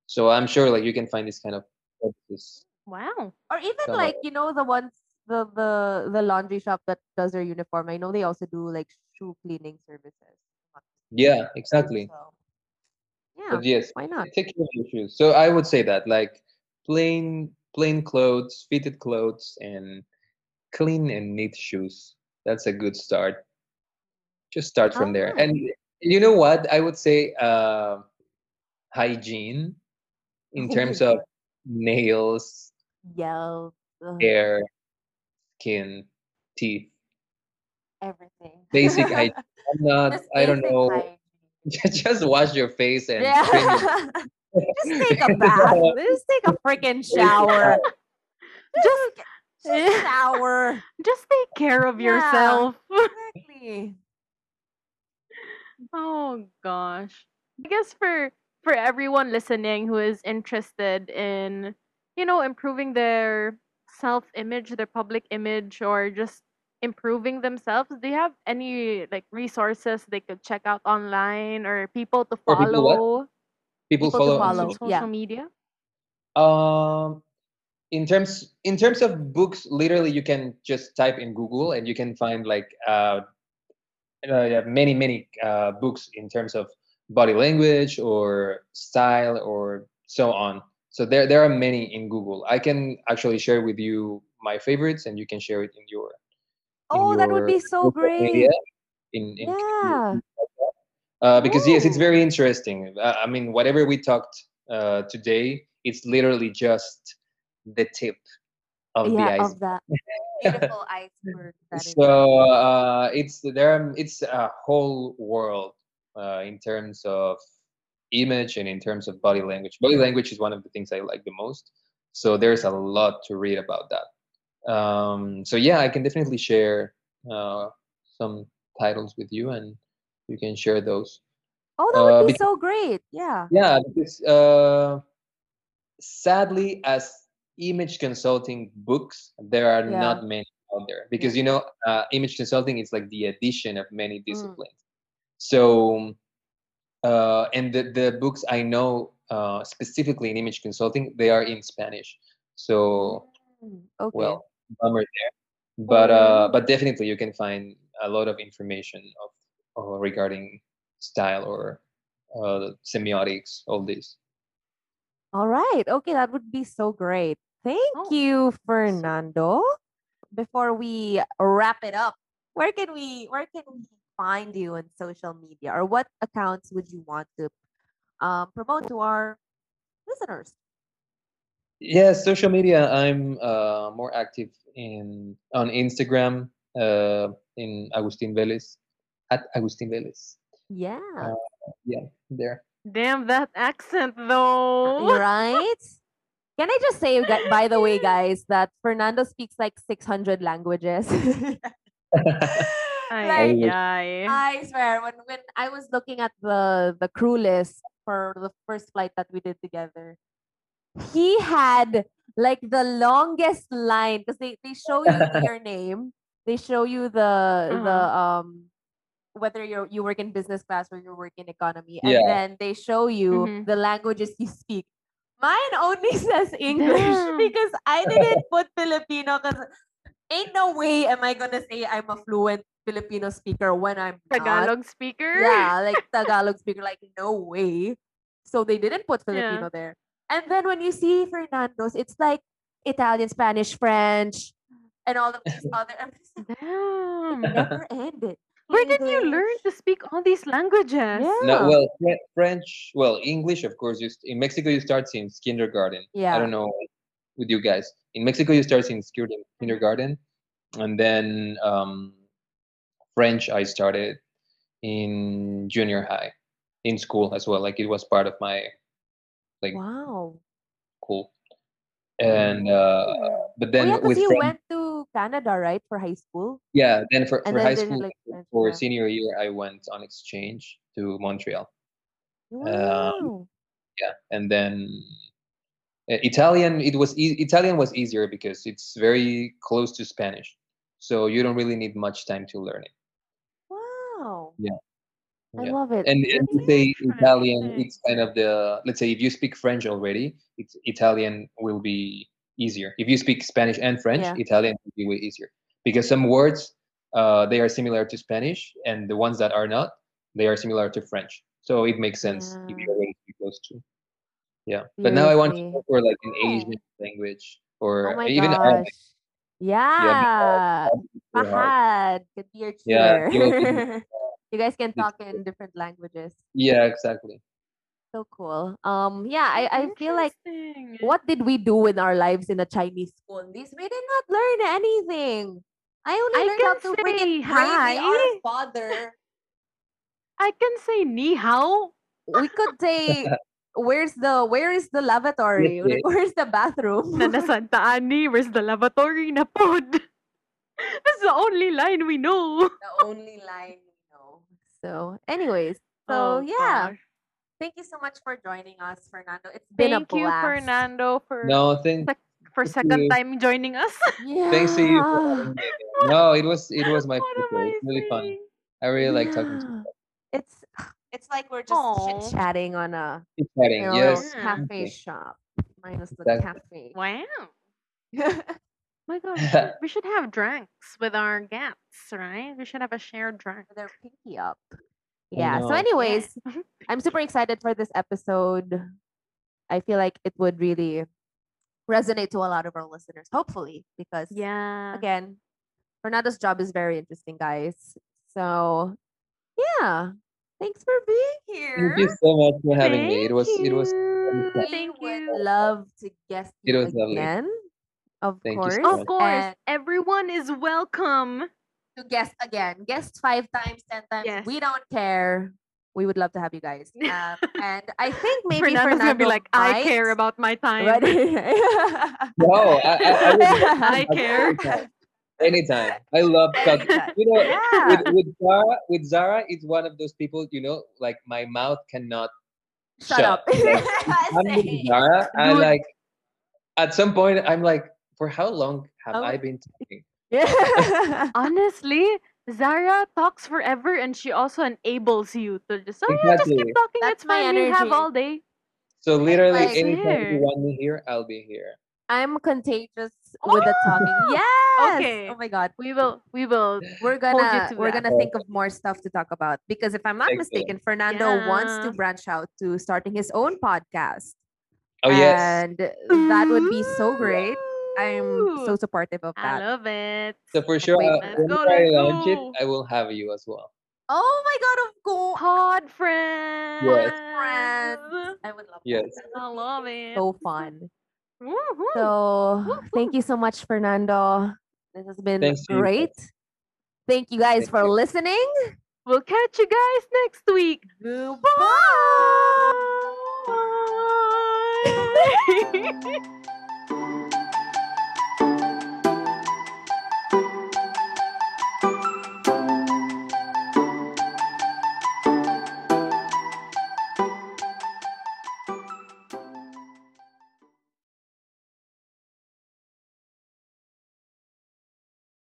So I'm sure like you can find this kind of services. wow. or even somewhere. like you know the ones the the the laundry shop that does their uniform. I know they also do like shoe cleaning services. Yeah, exactly. So yeah, But yes, why not? take care of your shoes. So I would say that like plain plain clothes, fitted clothes, and clean and neat shoes. That's a good start. Just start from there. Ah. And you know what? I would say uh, hygiene in terms of nails, ugh, hair, skin, teeth. everything. Basic hygiene. I'm not. I don't know. hygiene. Just wash your face and Yeah. just take a bath. Just take a freaking shower. Just Just shower. just take care of Yeah. yourself. Exactly. Oh gosh. I guess for for everyone listening who is interested in, you know, improving their self-image, their public image or just improving themselves, do you have any like resources they could check out online or people to Or people what? follow people People to follow on follow. on social. social Yeah. media? Um, in terms in terms of books, literally you can just type in Google and you can find like uh, uh yeah, many many uh, books in terms of body language or style or so on. So there there are many in Google. I can actually share with you my favorites, and you can share it in your in Oh, that would be so social media great. in in Yeah. uh, because yes, it's very interesting. Uh, I mean, whatever we talked uh, today, it's literally just the tip of the Yeah, iceberg. of that beautiful iceberg that. So uh, it's there. It's a whole world uh, in terms of image and in terms of body language. Body language is one of the things I like the most. So there's a lot to read about that. Um, so yeah, I can definitely share uh, some titles with you, and you can share those. Oh, that Uh, would be bec- so great. Yeah. yeah, because uh, sadly, as image consulting books, there are Yeah. not many out there because you know, uh, image consulting is like the addition of many disciplines. So, uh, and the the books I know uh, specifically in image consulting, they are in Spanish. So, Mm, Okay. well, bummer there. But uh, but definitely you can find a lot of information of uh, regarding style or uh, semiotics, all this. All right. Okay, that would be so great. Thank Oh, you, Fernando. Before we wrap it up, where can we where can we find you on social media or what accounts would you want to um, promote to our listeners? Yeah, social media. I'm uh, more active in on Instagram uh, in Agustin Vélez at Agustin Vélez. Yeah. Yeah, there. Damn that accent though. right? Can I just say, by the way, guys, that Fernando speaks like 600 languages. Like, ay. I swear, when when I was looking at the the crew list for the first flight that we did together, he had like the longest line because they, they show you your name they show you the the Uh-huh. um whether you you work in business class or you work in economy, and Yeah. then they show you Mhm. the languages you speak. Mine only says English Damn. because I didn't put Filipino because ain't no way am I gonna say I'm a fluent Filipino speaker when I'm not. Tagalog speaker. Yeah, like Tagalog speaker, like no way. So they didn't put Filipino there. And then when you see Fernando's, it's like Italian, Spanish, French, and all of these other. I'm Damn. never ended. Where did you learn to speak all these languages? Yeah. No, well, French, well, English, of course. You st- in Mexico, you start since kindergarten. Yeah. I don't know with you guys. In Mexico, you start since kinder- kindergarten, and then um, French I started in junior high, in school as well. Like it was part of my like Wow. cool. And uh, but oh, then yeah, because with you French, went to Canada, right, for high school? yeah, then for, And for then high school, like French, for yeah. senior year, I went on exchange to Montreal. Wow. yeah and then uh, italian it was e- italian was easier because it's very close to spanish so you don't really need much time to learn it wow. Yeah. I Yeah. love it. and, to That's say Italian, it's kind of the let's say if you speak french already it's italian will be easier if you speak spanish and french Yeah. italian will be way easier because some words uh, they are similar to spanish and the ones that are not they are similar to french so it makes sense if you Yeah. already speak those two yeah but now i want to go for like an asian language or Oh even gosh. arabic Yeah. super hard. Fahad could be your Yeah, tutor. he will be- you guys can talk in different languages. yeah exactly So cool. Um, yeah, I, I feel like what did we do in our lives in a Chinese school? This we did not learn anything. I only I learned how to freaking say pray the Our hi. Father. I can say ni hao. We could say, "Where's the Where is the lavatory? Okay. Like, where's the bathroom?" Na Santa Ani, where's the lavatory na pod? That's the only line we know. the only line we know. So, anyways, Oh, so yeah, gosh. thank you so much for joining us, Fernando. It's been Thank a you. Fernando, for no thank Sec- for thank second you. time joining us. Yeah. thanks to you for having me again. no it was it was my What am pleasure it's really fun i really like talking to you It's it's like we're just chit chatting on a Keep chatting you know, yes cafe okay. shop minus the Exactly. cafe. Wow. My God, we should, we should have drinks with our guests, right? We should have a shared drink. With their pinky up. Yeah. So, know. anyways, mm-hmm. I'm super excited for this episode. I feel like it would really resonate to a lot of our listeners, hopefully, because Yeah. again, Fernando's job is very interesting, guys. So, yeah. Thanks for being here. thank you so much for having me it Thank was it was you. fun. We Thank would you. love to guest It you was lovely. Again. Of Thank course. so Of course, And everyone is welcome. to guest again. Guest five times, ten times. Yes. We don't care. We would love to have you guys. Um, and I think maybe Fernando's gonna be Fernando like, I care about my time. Right? no I, I, I would I care. anytime. anytime i love talking you know Yeah. with, with zara with zara it's one of those people you know like my mouth cannot Shut up. Like, I'm with Zara, I like at some point I'm like, for how long have Oh. I been talking? Yeah. Honestly, Zara talks forever and she also enables you to just, oh yeah, just keep talking. That's it's my fine. We have all day. So literally like- anytime There. you want me here, I'll be here. I'm contagious with the talking. Oh, Yes. okay. Oh my god. We will, we will. We're gonna to we're that. gonna think of more stuff to talk about because if I'm not Excellent. mistaken, Fernando wants to branch out to starting his own podcast. Oh yes. And that would be so great. I'm so supportive of that. I love it. So for sure, wait, uh, let's go, I let's launch it. I will have you as well. Oh my god, of course. Pod friends. Friends. I would love Yes. that. I love it. So fun. Woohoo. So thank you so much, Fernando. This has been Thanks to you great. Thank you guys Thank for you. listening. We'll catch you guys next week. Goodbye. Bye.